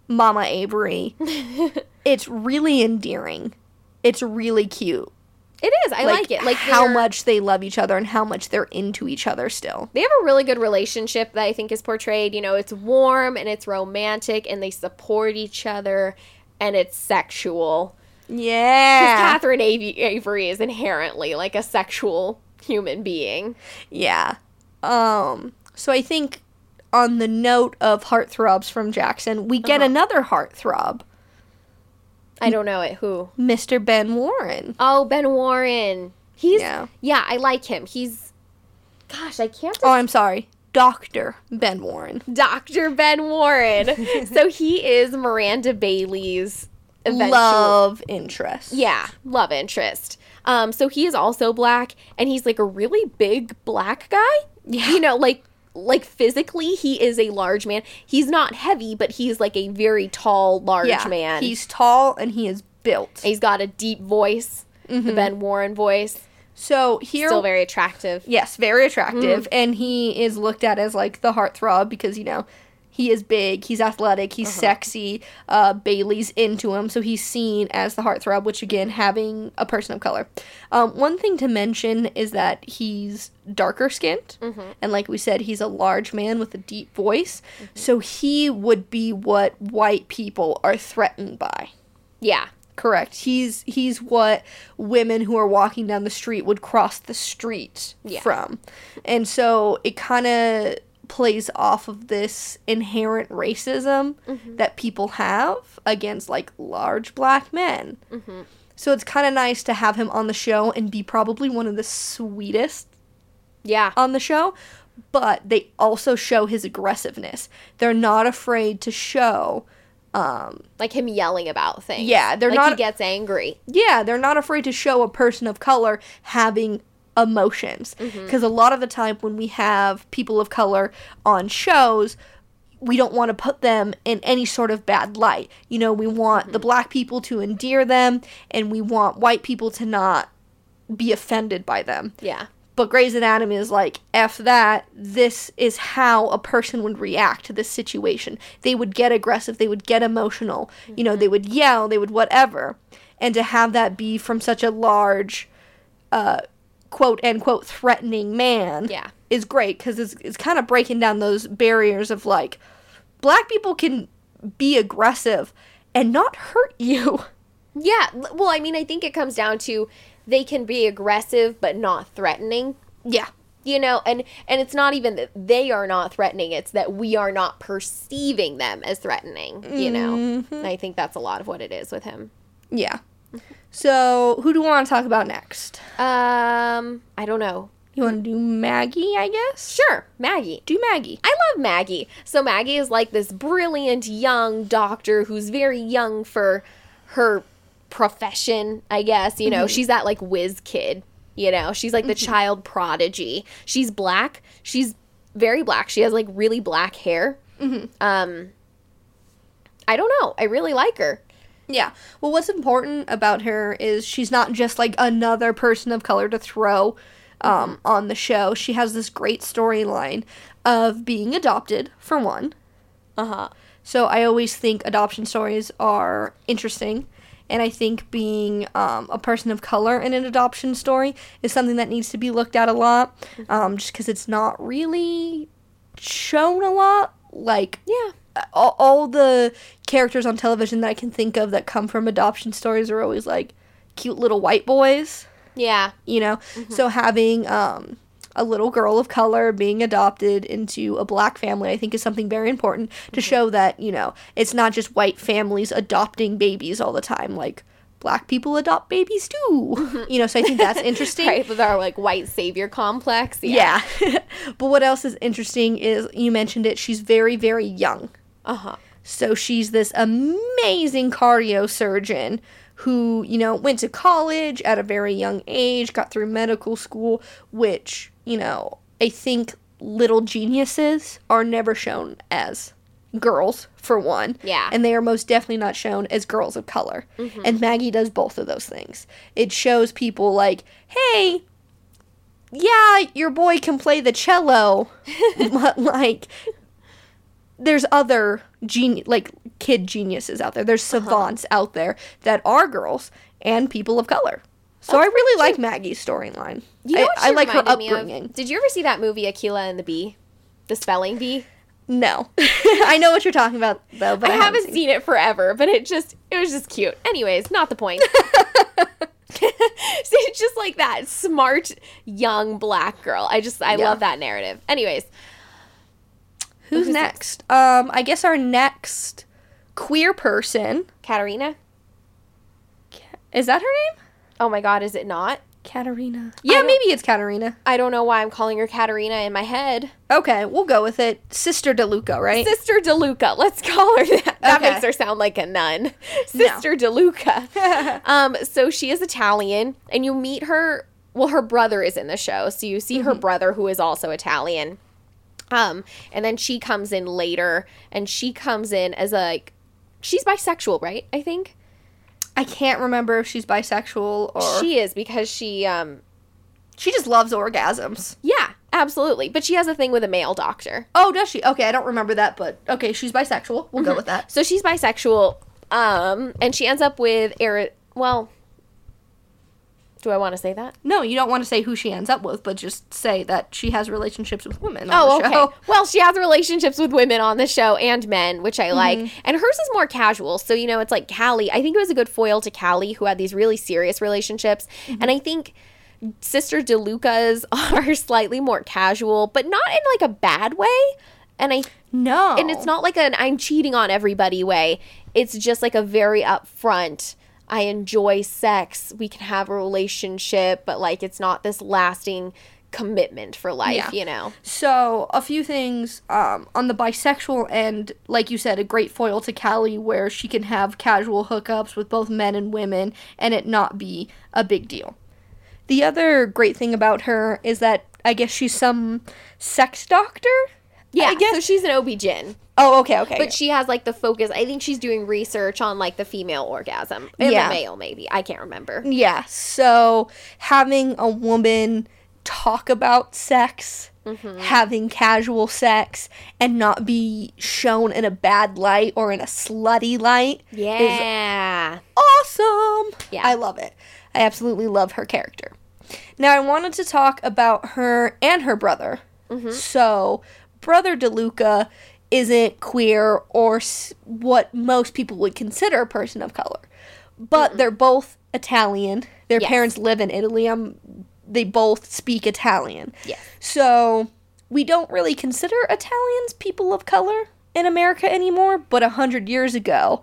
Mama Avery, [LAUGHS] it's really endearing. It's really cute. It is. I like, it. Like how much they love each other and how much they're into each other still. they have a really good relationship that I think is portrayed. You know, it's warm and it's romantic, and they support each other, and it's sexual. Yeah. Catherine Av- Avery is inherently like a sexual human being. yeah. Um so I think on the note of heartthrobs from Jackson, we get Uh-huh. another heartthrob, I don't know it. Who? Mr. Ben Warren. Oh, Ben Warren. He's Yeah. yeah. I like him. He's gosh, I can't. Oh, I'm sorry. Dr. Ben Warren. Dr. Ben Warren. [LAUGHS] so he is Miranda Bailey's eventual Love interest. Yeah, love interest. Um, so he is also black, and he's like a really big black guy. Yeah. You know, like like physically, he is a large man. He's not heavy, but he's like a very tall, large yeah, man. He's tall and he is built. he's got a deep voice, the Ben Warren voice. So here, Still very attractive. yes, very attractive, Mm. and he is looked at as like the heartthrob because you know he is big, he's athletic, he's Uh-huh. sexy. Uh, Bailey's into him, so he's seen as the heartthrob. Which again, having a person of color. Um, one thing to mention is that he's darker skinned, Mm-hmm. and like we said, he's a large man with a deep voice. Mm-hmm. So he would be what white people are threatened by. Yeah. Correct. He's he's what women who are walking down the street would cross the street Yeah. from. And so it kind of plays off of this inherent racism Mm-hmm. that people have against like large black men. Mm-hmm. So it's kind of nice to have him on the show and be probably one of the sweetest Yeah. on the show, but they also show his aggressiveness. They're not afraid to show um Like him yelling about things. Yeah, they're like not- he gets angry. yeah, they're not afraid to show a person of color having emotions. Mm-hmm. Because a lot of the time when we have people of color on shows, we don't want to put them in any sort of bad light. You know, we want the mm-hmm. black people to endear them, and we want white people to not be offended by them. Yeah. But Grey's Anatomy is like, F that. This is how a person would react to this situation. They would get aggressive, they would get emotional, you know, they mm-hmm. would yell, they would whatever. And to have that be from such a large, uh, quote unquote, threatening man Yeah. is great because it's, it's kind of breaking down those barriers of like, black people can be aggressive and not hurt [LAUGHS] you. Yeah. Well, I mean, I think it comes down to they can be aggressive but not threatening. Yeah. you know and and it's not even that they are not threatening it's that we are not perceiving them as threatening you know Mm-hmm. and i think that's a lot of what it is with him Yeah. So, who do we want to talk about next? um i don't know You want to do Maggie, I guess? sure maggie Do Maggie. I love Maggie. So Maggie is like this brilliant young doctor who's very young for her profession, I guess. You know, she's that like whiz kid. You know, she's like the child prodigy. She's black. She's very black. She has like really black hair. Um, I don't know. I really like her. Yeah. Well, what's important about her is she's not just like another person of color to throw um, on the show. She has this great storyline of being adopted, for one. Uh huh. So I always think adoption stories are interesting. And I think being um, a person of color in an adoption story is something that needs to be looked at a lot, um, just because it's not really shown a lot. Like, Yeah. all, all the characters on television that I can think of that come from adoption stories are always like cute little white boys, Yeah. you know? So having um, a little girl of color being adopted into a black family, I think is something very important to show that, you know, it's not just white families adopting babies all the time. Like, black people adopt babies too, you know? So I think that's [LAUGHS] interesting. Right. With our like white savior complex. Yeah. [LAUGHS] but what else is interesting is you mentioned it, she's very, very young. Uh huh. So she's this amazing cardio surgeon who, you know, went to college at a very young age, got through medical school, which, you know, I think little geniuses are never shown as girls, for one. Yeah. And they are most definitely not shown as girls of color. Mm-hmm. And Maggie does both of those things. It shows people like, hey, yeah, your boy can play the cello, [LAUGHS] but like there's other geni- like kid geniuses out there. There's uh-huh. savants out there that are girls and people of color. So I really like Maggie's storyline. You know I, I like her reminded me of? upbringing. Did you ever see that movie Akeelah and the Bee? The spelling bee? No, [LAUGHS] I know what you're talking about though, but I, I, haven't seen. it forever, but it just it was just cute. Anyways, not the point. [LAUGHS] [LAUGHS] See, it's just like that smart young black girl. I just I Yeah. love that narrative. Anyways, Who's Who's next? Um, I guess our next queer person Katarina. is that her name? Oh my god, is it not? Katarina. Yeah, maybe it's Katarina. I don't know why I'm calling her Katarina in my head. Okay, we'll go with it. Sister DeLuca, right? Sister DeLuca. Let's call her that. That Okay. makes her sound like a nun. [LAUGHS] Sister DeLuca. [LAUGHS] um, so she is Italian, and you meet her. Well, her brother is in the show, so you see her brother who is also Italian. Um, and then she comes in later, and she comes in as a, like, she's bisexual, right? I think I can't remember if she's bisexual or she, is because she, um, she just loves orgasms. yeah, absolutely. But she has a thing with a male doctor. Oh, does she? Okay, I don't remember that, but okay, she's bisexual. We'll go with that. So she's bisexual, um, and she ends up with Eric. Well, do I want to say that? No, you don't want to say who she ends up with, but just say that she has relationships with women. On Oh, okay. Well, she has relationships with women on the show and men, which I like. Mm-hmm. And hers is more casual. So, you know, it's like Callie. I think it was a good foil to Callie, who had these really serious relationships. Mm-hmm. And I think Sister DeLuca's [LAUGHS] are slightly more casual, but not in like a bad way. And I No, and it's not like an I'm cheating on everybody way. It's just like a very upfront. I enjoy sex. We can have a relationship, but like it's not this lasting commitment for life, Yeah. you know. So a few things um, on the bisexual end, like you said, a great foil to Callie, where she can have casual hookups with both men and women, and it not be a big deal. The other great thing about her is that I guess she's some sex doctor. Yeah, I guess. so she's an OB-GYN, Oh, okay, okay. but she has like the focus. I think she's doing research on like the female orgasm. And Yeah. the male maybe. I can't remember. Yeah, so having a woman talk about sex, Mm-hmm. having casual sex, and not be shown in a bad light or in a slutty light Yeah. awesome. Yeah. I love it. I absolutely love her character. Now, I wanted to talk about her and her brother. Mm-hmm. So, Brother DeLuca isn't queer or s- what most people would consider a person of color, but they're both Italian. Their Yes. parents live in Italy. I'm they both speak Italian. Yes. So we don't really consider Italians people of color in America anymore, but a hundred years ago,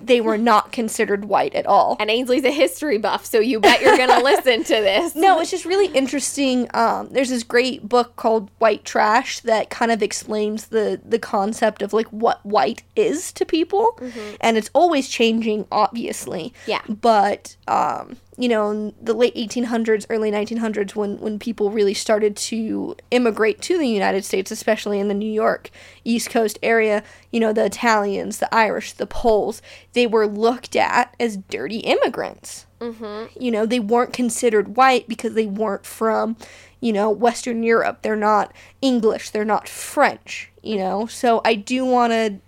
they were not considered white at all. And Ainsley's a history buff, so you bet you're gonna [LAUGHS] listen to this. No, it's just really interesting. Um, there's this great book called White Trash that kind of explains the the concept of like what white is to people, and it's always changing, obviously. Yeah. But um, you know, in the late 1800s, early 1900s, when when people really started to immigrate to the United States, especially in the New York East Coast area, you know, the Italians, the Irish, the Poles, they were looked at as dirty immigrants. Mm-hmm. You know they weren't considered white because they weren't from you know western europe. They're not english. They're not french you know? So i do want to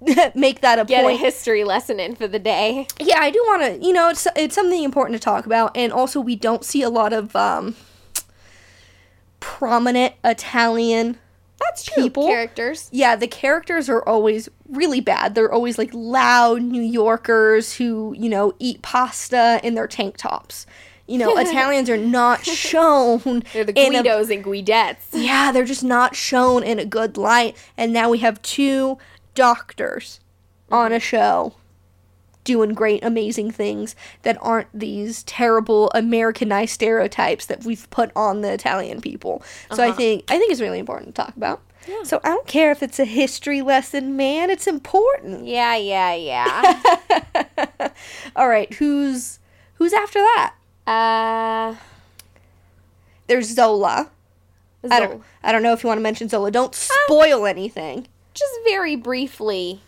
[LAUGHS] make that a Get a point history lesson in for the day. yeah i do want to you know it's it's something important to talk about and also we don't see a lot of um prominent italian That's true. People- Characters. yeah, the characters are always really bad. They're always like loud New Yorkers who, you know, eat pasta in their tank tops. You know, [LAUGHS] Italians are not shown. [LAUGHS] They're the in a- Guidos and Guidettes. yeah, they're just not shown in a good light. And now we have two doctors on a show doing great, amazing things that aren't these terrible Americanized stereotypes that we've put on the Italian people. So I Uh-huh. think I think it's really important to talk about. So I don't care if it's a history lesson, man. It's important. Yeah, yeah, yeah. [LAUGHS] All right, who's who's after that? uh, There's Zola. I don't Zola. I don't know if you want to mention Zola. Don't spoil anything. Just very briefly,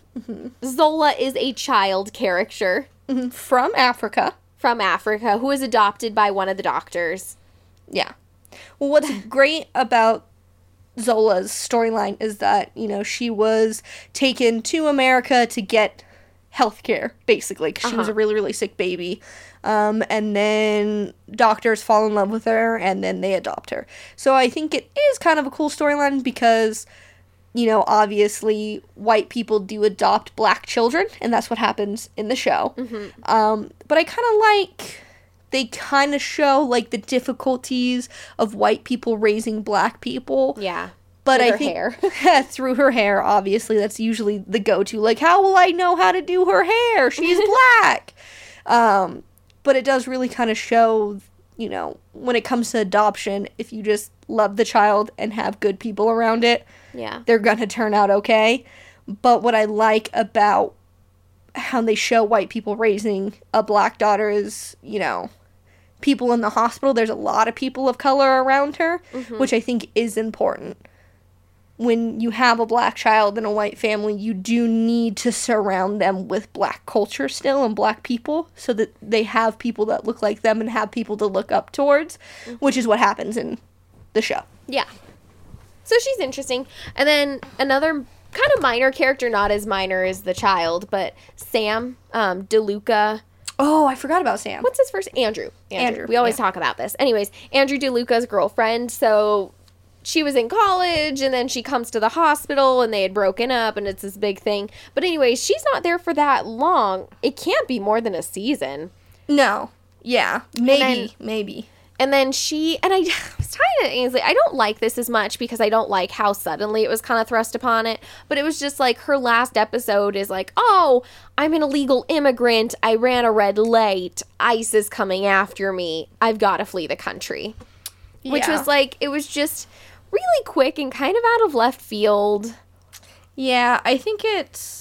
Zola is a child character. From Africa. from Africa who is adopted by one of the doctors. Yeah. Well, what's [LAUGHS] great about Zola's storyline is that, you know, she was taken to America to get health care, basically, because she was a Uh-huh. really, really sick baby. Um, and then doctors fall in love with her and then they adopt her. So I think it is kind of a cool storyline because, you know, obviously white people do adopt black children, and that's what happens in the show. Um, but I kind of like they kind of show like the difficulties of white people raising black people. Yeah. But I think hair. [LAUGHS] through her hair, obviously, that's usually the go-to. Like, how will I know how to do her hair? She's [LAUGHS] black. um, but it does really kind of show, you know, when it comes to adoption, if you just love the child and have good people around it, Yeah. they're gonna turn out okay. But what I like about how they show white people raising a black daughter is, you know, people in the hospital, there's a lot of people of color around her, mm-hmm. which I think is important. When you have a black child in a white family, you do need to surround them with black culture still and black people so that they have people that look like them and have people to look up towards, mm-hmm. which is what happens in the show. Yeah. So she's interesting. And then another kind of minor character, not as minor as the child, but Sam um, DeLuca. Oh, I forgot about Sam. What's his first? Andrew. Andrew, We always yeah. talk about this. Anyways, Andrew DeLuca's girlfriend. So she was in college and then she comes to the hospital and they had broken up and it's this big thing. But anyways, she's not there for that long. It can't be more than a season. No. Yeah. Maybe. then- maybe. And then she and I [LAUGHS] was talking to Ainsley. I don't like this as much because I don't like how suddenly it was kind of thrust upon it. But it was just like her last episode is like, oh, I'm an illegal immigrant. I ran a red light. ICE is coming after me. I've got to flee the country. Which was like it was just really quick and kind of out of left field. Yeah, I think it's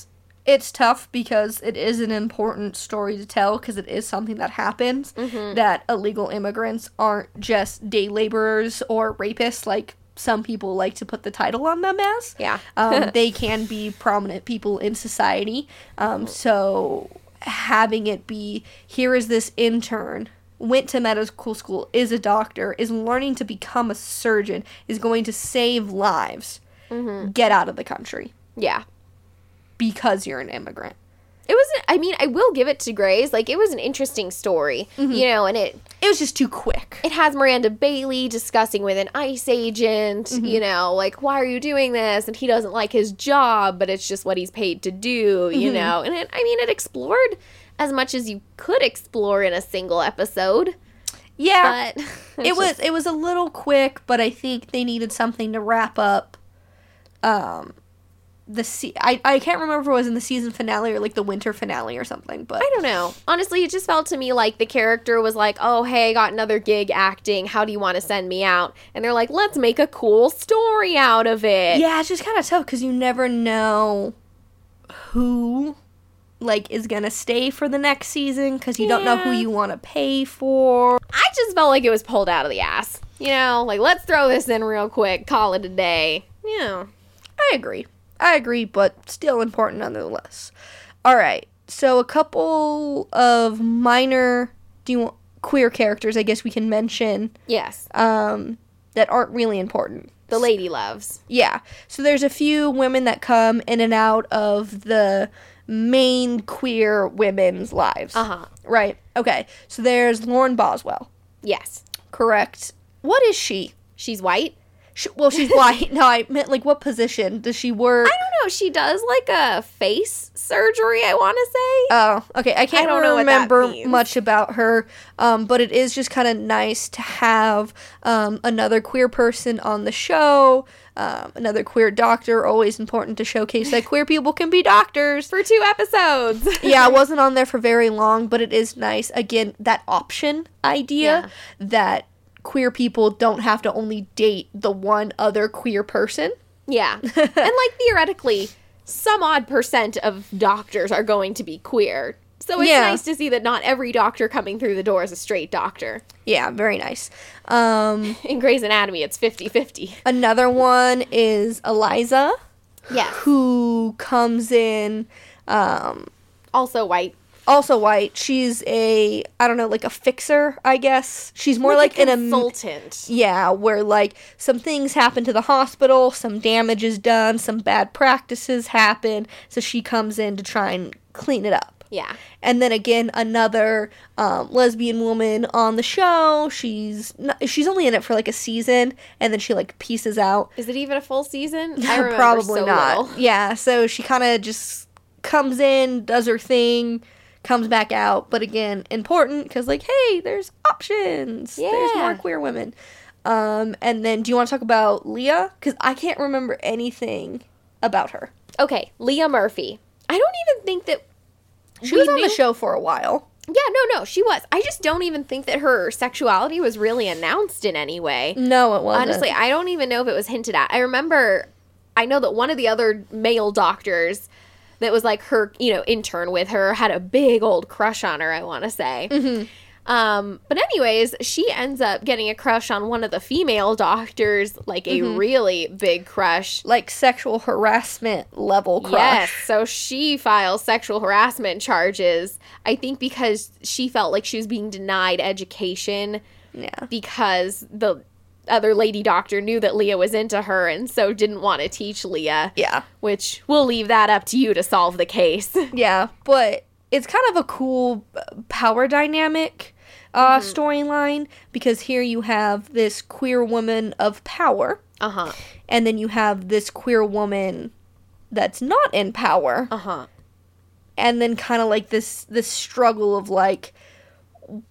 it's tough because it is an important story to tell because it is something that happens that illegal immigrants aren't just day laborers or rapists like some people like to put the title on them as. Yeah. um, [LAUGHS] they can be prominent people in society. Um, so having it be here is this intern went to medical school is a doctor is learning to become a surgeon is going to save lives get out of the country Yeah. Because you're an immigrant It wasn't. I mean, I will give it to Grey's. Like it was an interesting story, mm-hmm. you know, and it it was just too quick it has Miranda Bailey discussing with an ICE agent, mm-hmm. you know, like, why are you doing this? And he doesn't like his job, but it's just what he's paid to do, you mm-hmm. know? And it, I mean, it explored as much as you could explore in a single episode. Yeah. but [LAUGHS] it it's was just- it was a little quick, but I think they needed something to wrap up um the se- I, I can't remember if it was in the season finale or like the winter finale or something, but I don't know. Honestly, it just felt to me like the character was like, "Oh, hey, I got another gig acting. How do you want to send me out?" And they're like, "Let's make a cool story out of it." yeah, it's just kind of tough because you never know who like is gonna stay for the next season because you don't know who you want to pay for. I just felt like it was pulled out of the ass. You know, like let's throw this in real quick, call it a day. Yeah. I agree. I agree, but still important nonetheless. All right. So a couple of minor do you want, queer characters I guess we can mention Yes. um that aren't really important. The lady loves. Yeah. So there's a few women that come in and out of the main queer women's lives. Uh huh. Right. Okay. So there's Lauren Boswell. Yes. Correct. What is she? She's white. Sh well, she's white. [LAUGHS] no, I meant like what position does she work? I don't know. She does like a face surgery. I want to say. Oh, okay. I can't I don't know what that remember much about her, um, but it is just kind of nice to have um, another queer person on the show, um, another queer doctor. Always important to showcase that queer people can be doctors. [LAUGHS] For two episodes. [LAUGHS] yeah, I wasn't on there for very long, but it is nice. Again, that option idea Yeah. that queer people don't have to only date the one other queer person. Yeah. [LAUGHS] and like theoretically, some odd percent of doctors are going to be queer. So it's Yeah. nice to see that not every doctor coming through the door is a straight doctor. Yeah, very nice. Um, [LAUGHS] In Grey's Anatomy, it's 50 50. another one is Eliza. Yeah. who comes in um Also white. Also white she's a i don't know like a fixer i guess she's more like, a in a consultant. yeah where like some things happen to the hospital some damage is done some bad practices happen so she comes in to try and clean it up Yeah. and then again another um, lesbian woman on the show she's not, she's only in it for like a season and then she like pieces out Is it even a full season? [LAUGHS] I remember Probably so not. little. Yeah, so she kind of just comes in, does her thing, comes back out. But again, important because like, hey, there's options. Yeah. There's more queer women. Um, and then do you want to talk about Leah? Because I can't remember anything about her. Okay, Leah Murphy. I don't even think that She was on the show for a while. Yeah, no, no, she was. I just don't even think that her sexuality was really announced in any way. No, it wasn't. Honestly, I don't even know if it was hinted at. I remember, I know that one of the other male doctors that was like her, you know, intern with her had a big old crush on her, I want to say. Mm-hmm. Um, but anyways, she ends up getting a crush on one of the female doctors, like a Mm-hmm. really big crush. like sexual harassment level crush. Yes, so she files sexual harassment charges. I think because she felt like she was being denied education Yeah. because the other lady doctor knew that Leah was into her and so didn't want to teach Leah. Yeah. Which we'll leave that up to you to solve the case. [LAUGHS] Yeah, but it's kind of a cool uh, power dynamic uh, Mm-hmm. storyline because here you have this queer woman of power, uh huh. and then you have this queer woman that's not in power, Uh huh. and then kind of like this this struggle of like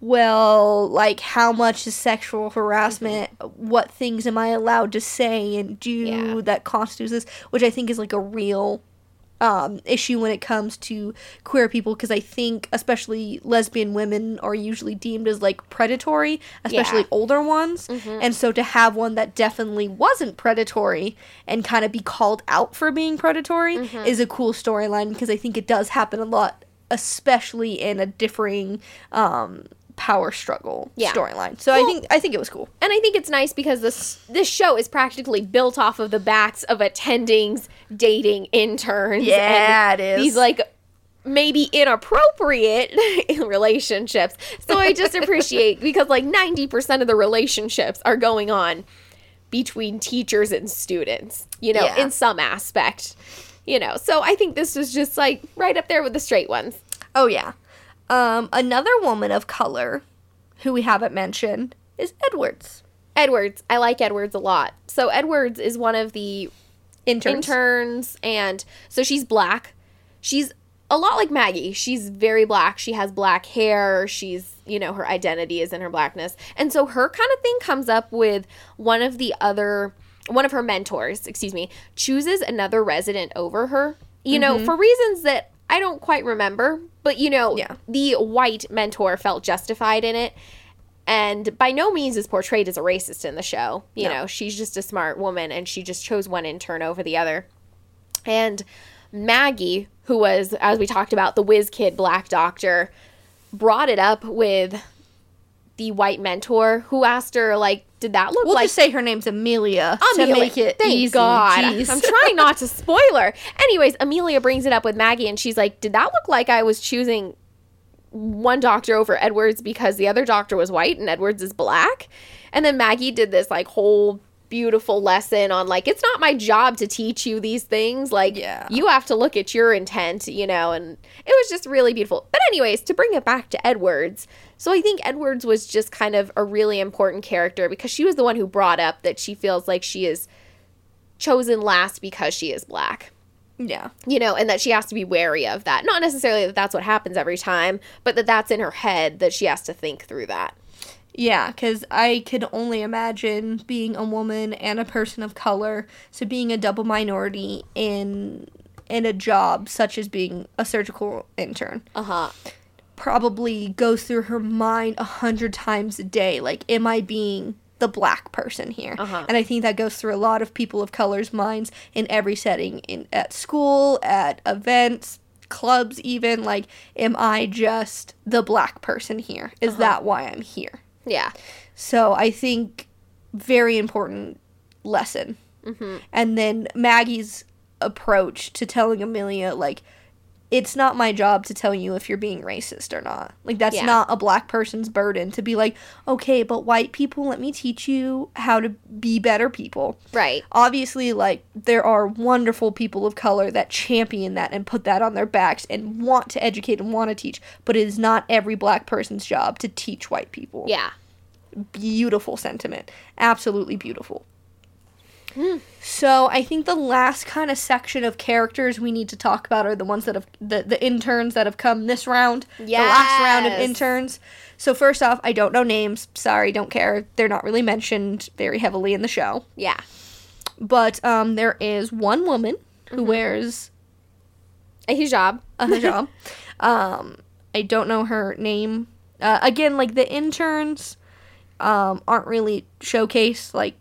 well like how much is sexual harassment mm-hmm. what things am i allowed to say and do Yeah. that constitutes this which i think is like a real um, issue when it comes to queer people because I think especially lesbian women are usually deemed as like predatory, especially Yeah. older ones. Mm-hmm. And so to have one that definitely wasn't predatory and kind of be called out for being predatory mm-hmm. is a cool storyline because I think it does happen a lot, especially in a differing um, power struggle Yeah. storyline. So I think I think it was cool. And I think it's nice because this this show is practically built off of the backs of attendings, dating interns, Yeah, and it is. these like maybe inappropriate [LAUGHS] relationships. So I just [LAUGHS] appreciate because like ninety percent of the relationships are going on between teachers and students. You know, Yeah. in some aspect. You know, so I think this was just like right up there with the straight ones. Oh yeah. Um, another woman of color who we haven't mentioned is Edwards. Edwards, I like Edwards a lot. So Edwards is one of the Interns. interns and so she's black she's a lot like Maggie. She's very black. She has black hair. She's, you know, her identity is in her blackness. And so her kind of thing comes up with one of the other one of her mentors, excuse me, chooses another resident over her. You know, mm-hmm. for reasons that I don't quite remember, but you know, Yeah. the white mentor felt justified in it. And by no means is portrayed as a racist in the show. You No. know, she's just a smart woman and she just chose one intern over the other. And Maggie, who was, as we talked about, the whiz kid black doctor, brought it up with the white mentor who asked her, like, did that look We'll like just say her name's Amelia, Amelia. to make it Thank easy. God. Jeez. I'm trying not to [LAUGHS] spoil her. Anyways, Amelia brings it up with Maggie and she's like, Did that look like I was choosing one doctor over Edwards because the other doctor was white and Edwards is black? And then Maggie did this like whole beautiful lesson on like it's not my job to teach you these things like Yeah. you have to look at your intent you know and it was just really beautiful but anyways to bring it back to edwards so i think edwards was just kind of a really important character because she was the one who brought up that she feels like she is chosen last because she is black. Yeah. you know and that she has to be wary of that. Not necessarily that that's what happens every time but that that's in her head that she has to think through that. Yeah, because I could only imagine being a woman and a person of color, so being a double minority in in a job such as being a surgical intern. Uh-huh probably goes through her mind a hundred times a day. Like, am I being the black person here? Uh-huh. And I think that goes through a lot of people of color's minds in every setting, in at school, at events, clubs, even. Like, am I just the black person here? Is that why I'm here? yeah So I think very important lesson. mm-hmm. And then Maggie's approach to telling Amelia, like, it's not my job to tell you if you're being racist or not. Like, that's Yeah. not a black person's burden to be like, okay, but white people, let me teach you how to be better people. right Obviously, like, there are wonderful people of color that champion that and put that on their backs and want to educate and want to teach, but it is not every black person's job to teach white people yeah beautiful sentiment. Absolutely beautiful. Hmm. So I think the last kind of section of characters we need to talk about are the ones that have the, the interns that have come this round. The last round of interns. So first off, I don't know names. Sorry, don't care. They're not really mentioned very heavily in the show. yeah But um, there is one woman who Mm-hmm. wears a hijab a [LAUGHS] hijab. um, I don't know her name. Uh, again, like the interns um, aren't really showcased. Like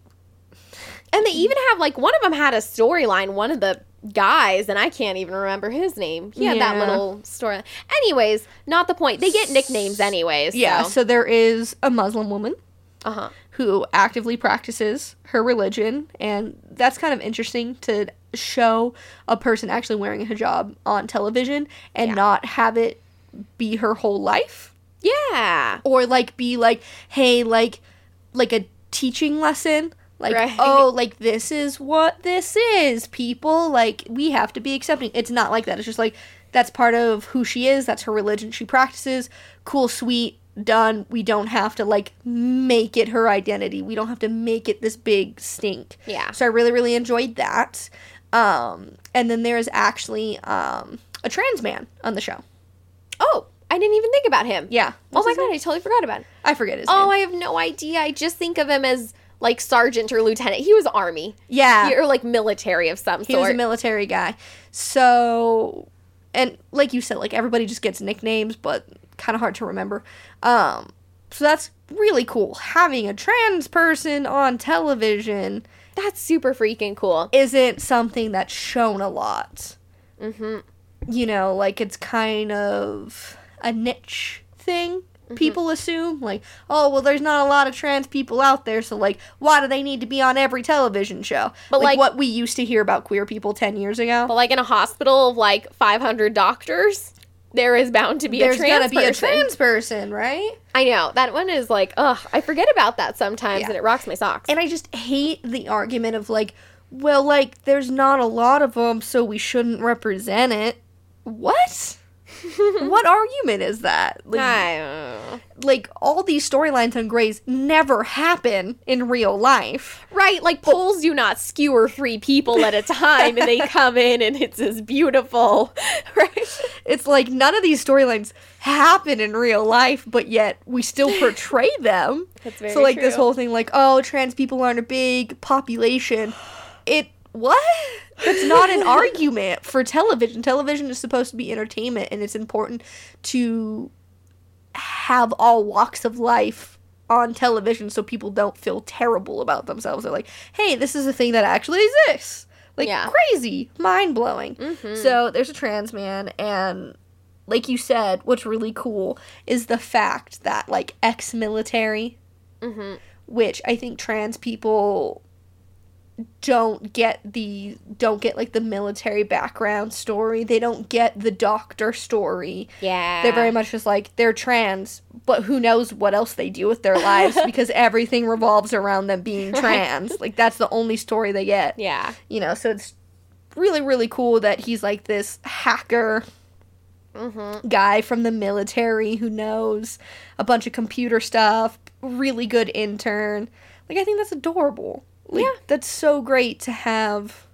And they even have like one of them had a storyline. One of the guys, and I can't even remember his name. He had that little story. Anyways, not the point. They get nicknames anyways. Yeah, So. so there is a Muslim woman uh huh. who actively practices her religion, and that's kind of interesting to show a person actually wearing a hijab on television and Yeah. not have it be her whole life Yeah. or like be like hey like like a teaching lesson like Right. oh like this is what this is people like we have to be accepting it's not like that it's just like that's part of who she is that's her religion she practices cool sweet done we don't have to like make it her identity we don't have to make it this big stink Yeah. so i really really enjoyed that um and then there's actually um a trans man on the show Oh, I didn't even think about him. yeah Oh my god, name? I totally forgot about him. i forget his Oh, name I have no idea. I just think of him as like sergeant or lieutenant. He was army. yeah He- or like military of some He sort. was a military guy. So, and like you said, like everybody just gets nicknames, but kind of hard to remember. Um, so that's really cool. Having a trans person on television That's super freaking cool. isn't something that's shown a lot. Mm-hmm. You know, like it's kind of a niche thing. Mm-hmm. People assume, like, oh, well, there's not a lot of trans people out there, so, like, why do they need to be on every television show? But, like, like- what we used to hear about queer people 10 years ago. But like in a hospital of like 500 doctors, there is bound to be there's a trans gonna be a person. trans person, right? I know that one is like, ugh, I forget about that sometimes, Yeah. and it rocks my socks. And I just hate the argument of like, well, like there's not a lot of them, so we shouldn't represent it. What? [LAUGHS] what argument is that? Like, I don't know. like all these storylines on Grey's never happen in real life. Right, like poles do not skewer three people at a time and they [LAUGHS] come in and it's as beautiful. [LAUGHS] Right? It's like none of these storylines happen in real life, but yet we still portray them. That's very so like this whole thing like, oh, trans people aren't a big population. It what? That's not an [LAUGHS] argument for television. Television is supposed to be entertainment and it's important to have all walks of life on television so people don't feel terrible about themselves. They're like, hey, this is a thing that actually exists. Like Yeah. crazy, mind blowing. Mhm. So there's a trans man, and like you said, what's really cool is the fact that like ex military, Mhm. which I think trans people don't get the don't get like the military background story. They don't get the doctor story. Yeah. They're very much just like they're trans, but who knows what else they do with their lives [LAUGHS] because everything revolves around them being Right. trans. Like that's the only story they get. Yeah. You know, so it's really really cool that he's like this hacker Mhm. guy from the military who knows a bunch of computer stuff, really good intern. Like I think that's adorable. Like, Yeah. That's so great to have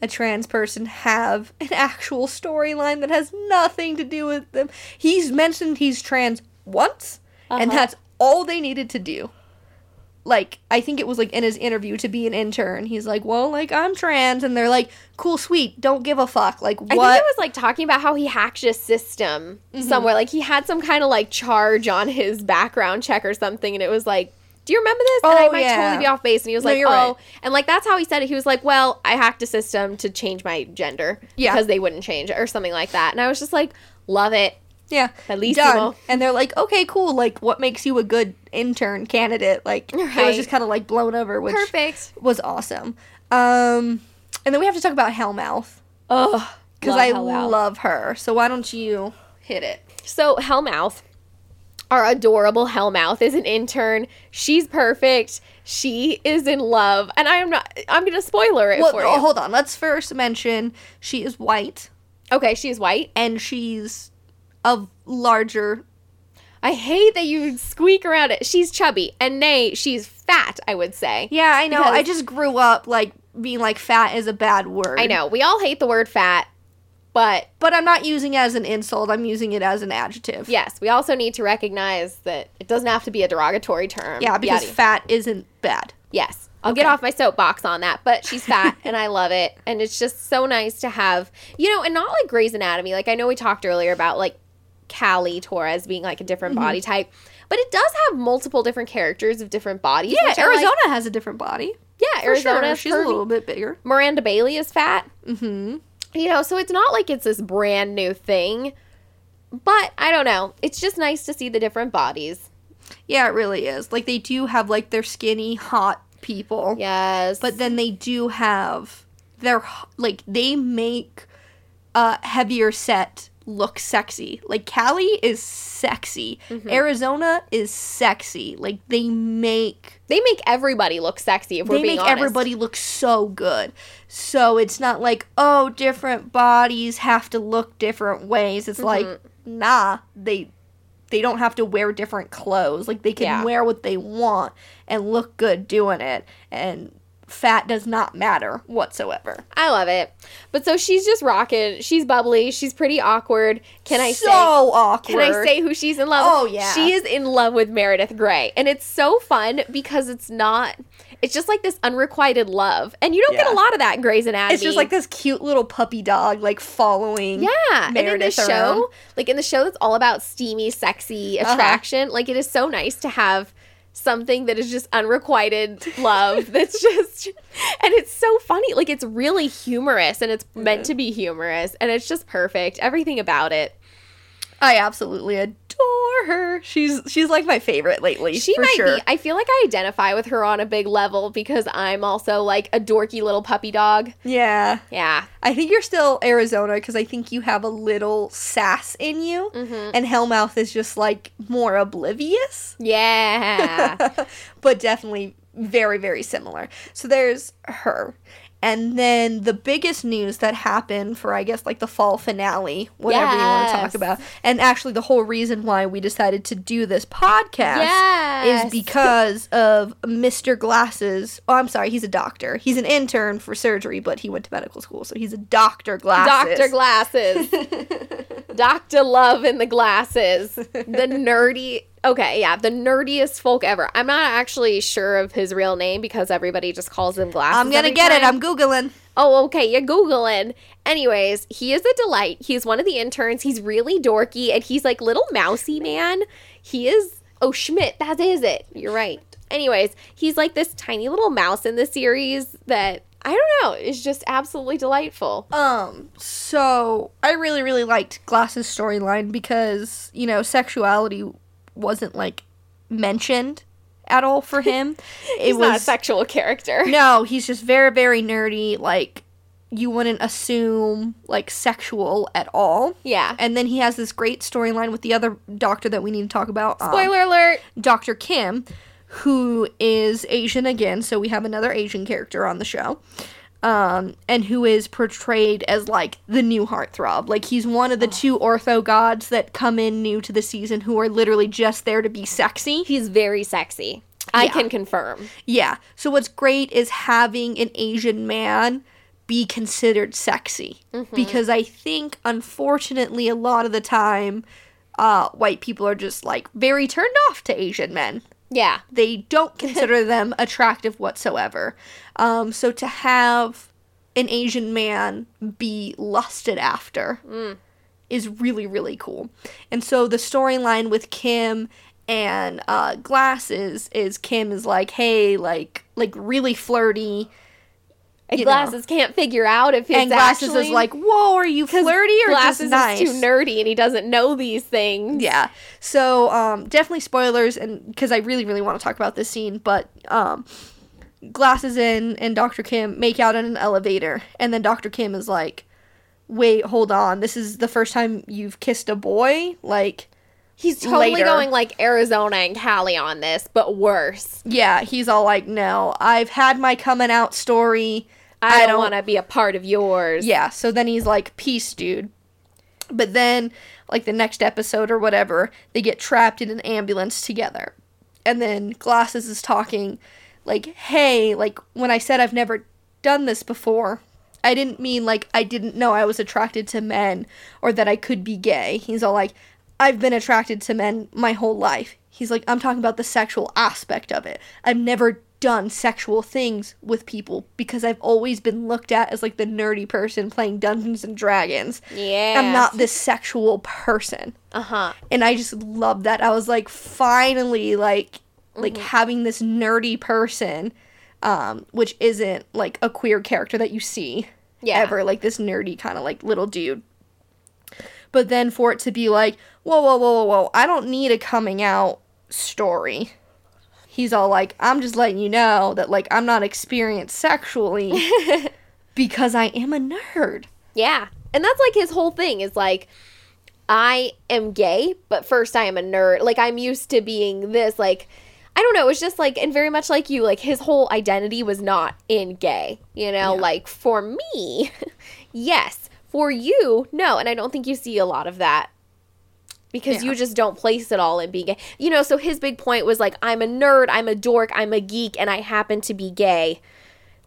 a trans person have an actual storyline that has nothing to do with them. He's mentioned he's trans once, and Uh-huh. that's all they needed to do. Like, I think it was like in his interview to be an intern. He's like, Well, like, I'm trans. And they're like, Cool, sweet, don't give a fuck. Like, what? I think it was like talking about how he hacked a system somewhere. Like he had some kind of like charge on his background check or something, and it was like, "Do you remember this?" Oh, and I might yeah. totally be off base. And he was No, like, "Oh," right. and like that's how he said it. He was like, "Well, I hacked a system to change my gender Yeah. because they wouldn't change it or something like that." And I was just like, "Love it." Yeah. At least done. And they're like, okay, cool. Like, what makes you a good intern candidate? Like, it was just kind of like blown over, which Perfect. was awesome. Um, and then we have to talk about Hellmouth Oh, because I love her. So why don't you hit it? So Hellmouth, our adorable Hellmouth, is an intern. She's perfect. She is in love, and I am not. I'm gonna spoiler it Well, for oh, you. hold on. Let's first mention she is white Okay, she is white. and she's of larger. I hate that you squeak around it. She's chubby, and nay, she's fat. I would say. Yeah, I know. I just grew up like being like fat is a bad word. I know we all hate the word fat, but but I'm not using it as an insult. I'm using it as an adjective. yes, we also need to recognize that it doesn't have to be a derogatory term. Yeah, because fat isn't bad. Yes. I'll get off my soapbox on that, but she's fat [LAUGHS] and I love it. And it's just so nice to have, you know, and not like Grey's Anatomy. Like I know we talked earlier about like Callie Torres being like a different Mm-hmm. body type, but it does have multiple different characters of different bodies. Yeah, I like. Arizona has a different body. Yeah, Arizona. sure. She's a little bit bigger. Miranda Bailey is fat. Mm-hmm. You know, so it's not like it's this brand new thing. But I don't know. It's just nice to see the different bodies. Yeah, it really is. Like they do have like their skinny, hot people. Yes. But then they do have their like they make uh heavier set look sexy. Like Callie is sexy. Mm-hmm. Arizona is sexy. Like they make they make everybody look sexy if we're they being make honest. everybody look so good. So it's not like, oh, different bodies have to look different ways. It's like, Mm-hmm. nah, they they don't have to wear different clothes. Like they can Yeah. wear what they want and look good doing it. And fat does not matter whatsoever. I love it. But so she's just rocking. She's bubbly. She's pretty awkward. Can I so say? awkward. Can I say who she's in love Oh, with? yeah. She is in love with Meredith Grey. And it's so fun because it's not it's just like this unrequited love. And you don't get a lot of that in Grey's Anatomy. It's just like this cute little puppy dog like following. Yeah, and in the around. show, like in the show that's all about steamy, sexy Uh-huh. attraction, like it is so nice to have something that is just unrequited love [LAUGHS] that's just and it's so funny. Like it's really humorous and it's meant to be humorous and it's just perfect. Everything about it I absolutely adore her. She's she's like my favorite lately. she might sure. be i feel like i identify with her on a big level because i'm also like a dorky little puppy dog Yeah. yeah I think you're still Arizona because I think you have a little sass in you, Mhm. and Hellmouth is just like more oblivious, yeah [LAUGHS] but definitely very, very similar. So there's her. And then the biggest news that happened for, I guess, like the fall finale, whatever you want to talk about, and actually the whole reason why we decided to do this podcast Yes. is because of Mr. Glasses. Oh, I'm sorry, he's a doctor. He's an intern for surgery, but he went to medical school, so he's a Doctor Glasses. Dr. Glasses. [LAUGHS] Dr. Love in the glasses. The nerdy. Okay, yeah, the nerdiest folk ever. I'm not actually sure of his real name because everybody just calls him glasses. I'm gonna get it. I'm googling. Oh, okay. You're Googling. Anyways, he is a delight. He's one of the interns. He's really dorky and he's like little mousy man. He is. Oh, Schmitt. That is it. You're right. Anyways, he's like this tiny little mouse in the series that I don't know is just absolutely delightful. Um, so I really, really liked Glass's storyline because, you know, sexuality wasn't like mentioned at all for him. [LAUGHS] It He's not a sexual character. no, he's just very, very nerdy. Like you wouldn't assume like sexual at all. Yeah. And then he has this great storyline with the other doctor that we need to talk about. um, Spoiler alert. Dr. Kim, who is Asian again, so we have another Asian character on the show. Um, and who is portrayed as like the new heartthrob. Like he's one of the two ortho gods that come in new to the season who are literally just there to be sexy. He's very sexy. I Yeah. can confirm. Yeah. So what's great is having an Asian man be considered sexy. Because I think unfortunately a lot of the time uh, white people are just like very turned off to Asian men. Yeah. they don't [LAUGHS] consider them attractive whatsoever. Um, so to have an Asian man be lusted after is really really cool. And so the storyline with Kim and uh, Glasses is Kim is like, hey, like like really flirty, And You know. glasses can't figure out if it's and Glasses actually is like, whoa, are you flirty or glasses just nice? is too nerdy and he doesn't know these things. Yeah. So um, definitely spoilers, and because I really, really want to talk about this scene, but um, glasses in and Dr. Kim make out in an elevator, and then Dr. Kim is like, "Wait, hold on. This is the first time you've kissed a boy. Like, He's totally Later. going like Arizona and Callie on this, but worse. yeah." He's all like, "No, I've had my coming out story. I, don't, want to be a part of yours. Yeah, so then he's like, Peace, dude. But then, like the next episode or whatever, they get trapped in an ambulance together. And then Glasses is talking, like, Hey, like, when I said I've never done this before, I didn't mean like I didn't know I was attracted to men or that I could be gay. He's all like, I've been attracted to men my whole life. He's like, I'm talking about the sexual aspect of it. I've never done sexual things with people because I've always been looked at as like the nerdy person playing Dungeons and Dragons. Yeah. I'm not this sexual person. Uh huh. And I just love that. I was like, finally, like, like Mm-hmm. having this nerdy person, um, which isn't like a queer character that you see Yeah. ever, like this nerdy kind of like little dude. But then for it to be like, whoa, whoa, whoa, whoa, whoa, I don't need a coming out story. He's all like, I'm just letting you know that like I'm not experienced sexually [LAUGHS] because I am a nerd. Yeah. And that's like his whole thing is like, I am gay, but first I am a nerd. Like, I'm used to being this. Like, I don't know. It was just like, and very much like you, like, his whole identity was not in gay. You know, Yeah. like, for me, [LAUGHS] yes. For you, no. And I don't think you see a lot of that because Yeah. you just don't place it all in being gay. You know, so his big point was like, I'm a nerd, I'm a dork, I'm a geek, and I happen to be gay.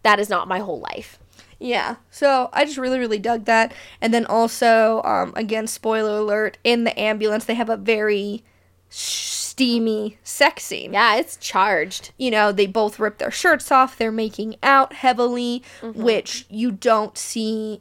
That is not my whole life. Yeah. So I just really, really dug that. And then also, um, again, spoiler alert, in the ambulance, they have a very steamy sex scene. Yeah, it's charged. You know, they both rip their shirts off, they're making out heavily, which you don't see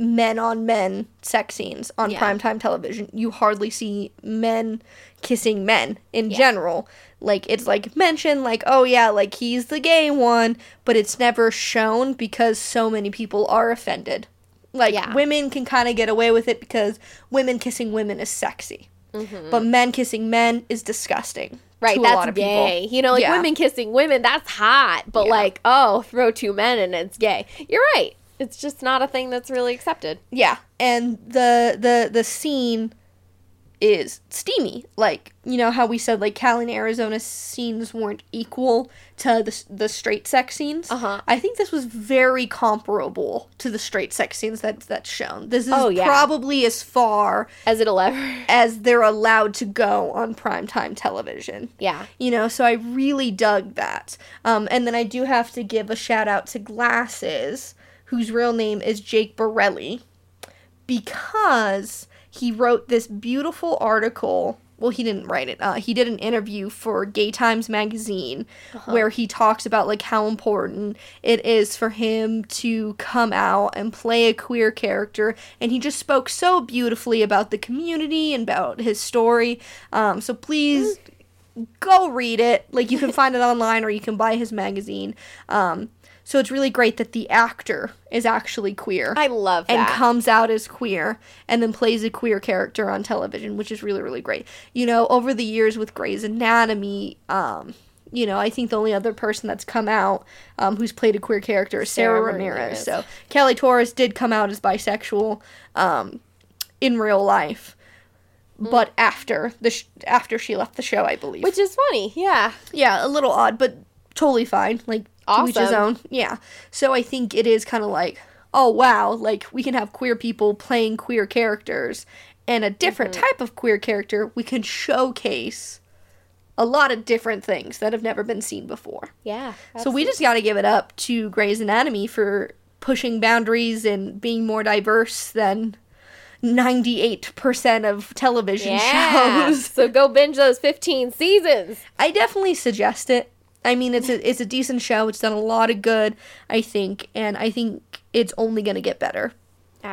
men on men sex scenes on Yeah. primetime television. You hardly see men kissing men in general. Like it's like mentioned like oh yeah, like he's the gay one, but it's never shown because so many people are offended. Like Yeah. women can kind of get away with it because women kissing women is sexy. Mm-hmm. But men kissing men is disgusting. Right, a that's lot of people. gay. You know, like Yeah. women kissing women, that's hot. But Yeah. like, oh, throw two men and it's gay. You're right. It's just not a thing that's really accepted. Yeah, and the the the scene is steamy. Like, you know how we said like Callie and Arizona scenes weren't equal to the, the straight sex scenes? Uh-huh. I think this was very comparable to the straight sex scenes that that's shown. This is Oh, yeah. probably as far As it'll ever. [LAUGHS] as they're allowed to go on primetime television. Yeah. You know, so I really dug that. Um, and then I do have to give a shout out to Glasses, whose real name is Jake Borelli, because he wrote this beautiful article. Well, he didn't write it. Uh, he did an interview for Gay Times magazine where he talks about like how important it is for him to come out and play a queer character, and he just spoke so beautifully about the community and about his story. Um, so please go read it. Like you can find it [LAUGHS] online or you can buy his magazine. Um, so it's really great that the actor is actually queer I love and comes out as queer and then plays a queer character on television, which is really really great. You know, over the years with Grey's Anatomy, um, you know, I think the only other person that's come out um, who's played a queer character is Sara, Sara Ramirez. Ramirez. So Kelly Torres did come out as bisexual um, in real life, but after the sh- after she left the show, I believe. Which is funny. Yeah. Yeah, a little odd, but totally fine. Like to each his own. Yeah. So I think it is kind of like, oh wow, like we can have queer people playing queer characters, and a different Mm-hmm. type of queer character we can showcase a lot of different things that have never been seen before. Yeah. So we just got to give it up to Grey's Anatomy for pushing boundaries and being more diverse than 98% of television yeah. shows. so go binge those 15 seasons. I definitely suggest it. I mean, it's a it's a decent show. It's done a lot of good, I think, and I think it's only gonna get better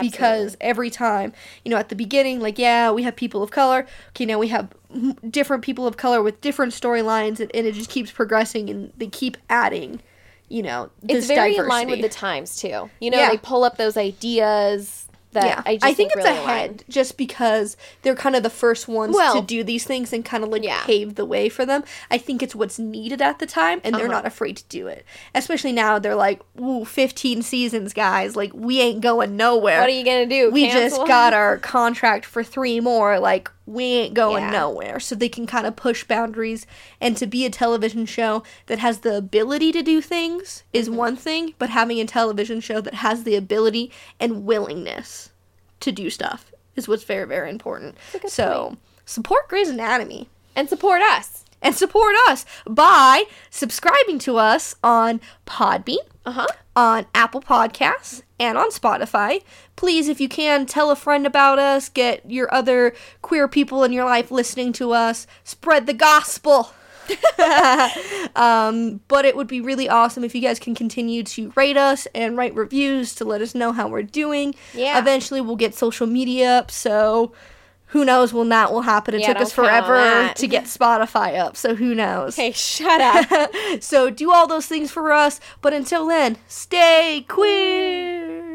because every time, you know, at the beginning, like yeah, we have people of color. Okay, now we have different people of color with different storylines, and, and it just keeps progressing, and they keep adding, you know, this it's very diversity. in line with the times too. You know, Yeah. they pull up those ideas that yeah, I just think, it's really ahead just because they're kind of the first ones Well- to do these things and kind of like Yeah. pave the way for them. I think it's what's needed at the time, and they're Uh-huh. not afraid to do it. Especially now, they're like, "Ooh, 15 seasons, guys! Like we ain't going nowhere. What are you gonna do? we Cancel? just got [LAUGHS] our contract for three more. Like we ain't going Yeah. nowhere." So they can kind of push boundaries, and to be a television show that has the ability to do things is Mm-hmm. one thing, but having a television show that has the ability and willingness to do stuff is what's very very important. So support Grey's Anatomy and support us. and support us by subscribing to us on Podbean, Uh huh. on Apple Podcasts, and on Spotify. Please, if you can, tell a friend about us. Get your other queer people in your life listening to us. Spread the gospel. [LAUGHS] um, but it would be really awesome if you guys can continue to rate us and write reviews to let us know how we're doing. Yeah. Eventually, we'll get social media up, so who knows when that will happen. It Yeah, took us don't count on forever to get Spotify up, so who knows? Hey, shut up. [LAUGHS] so do all those things for us, but until then, stay queer.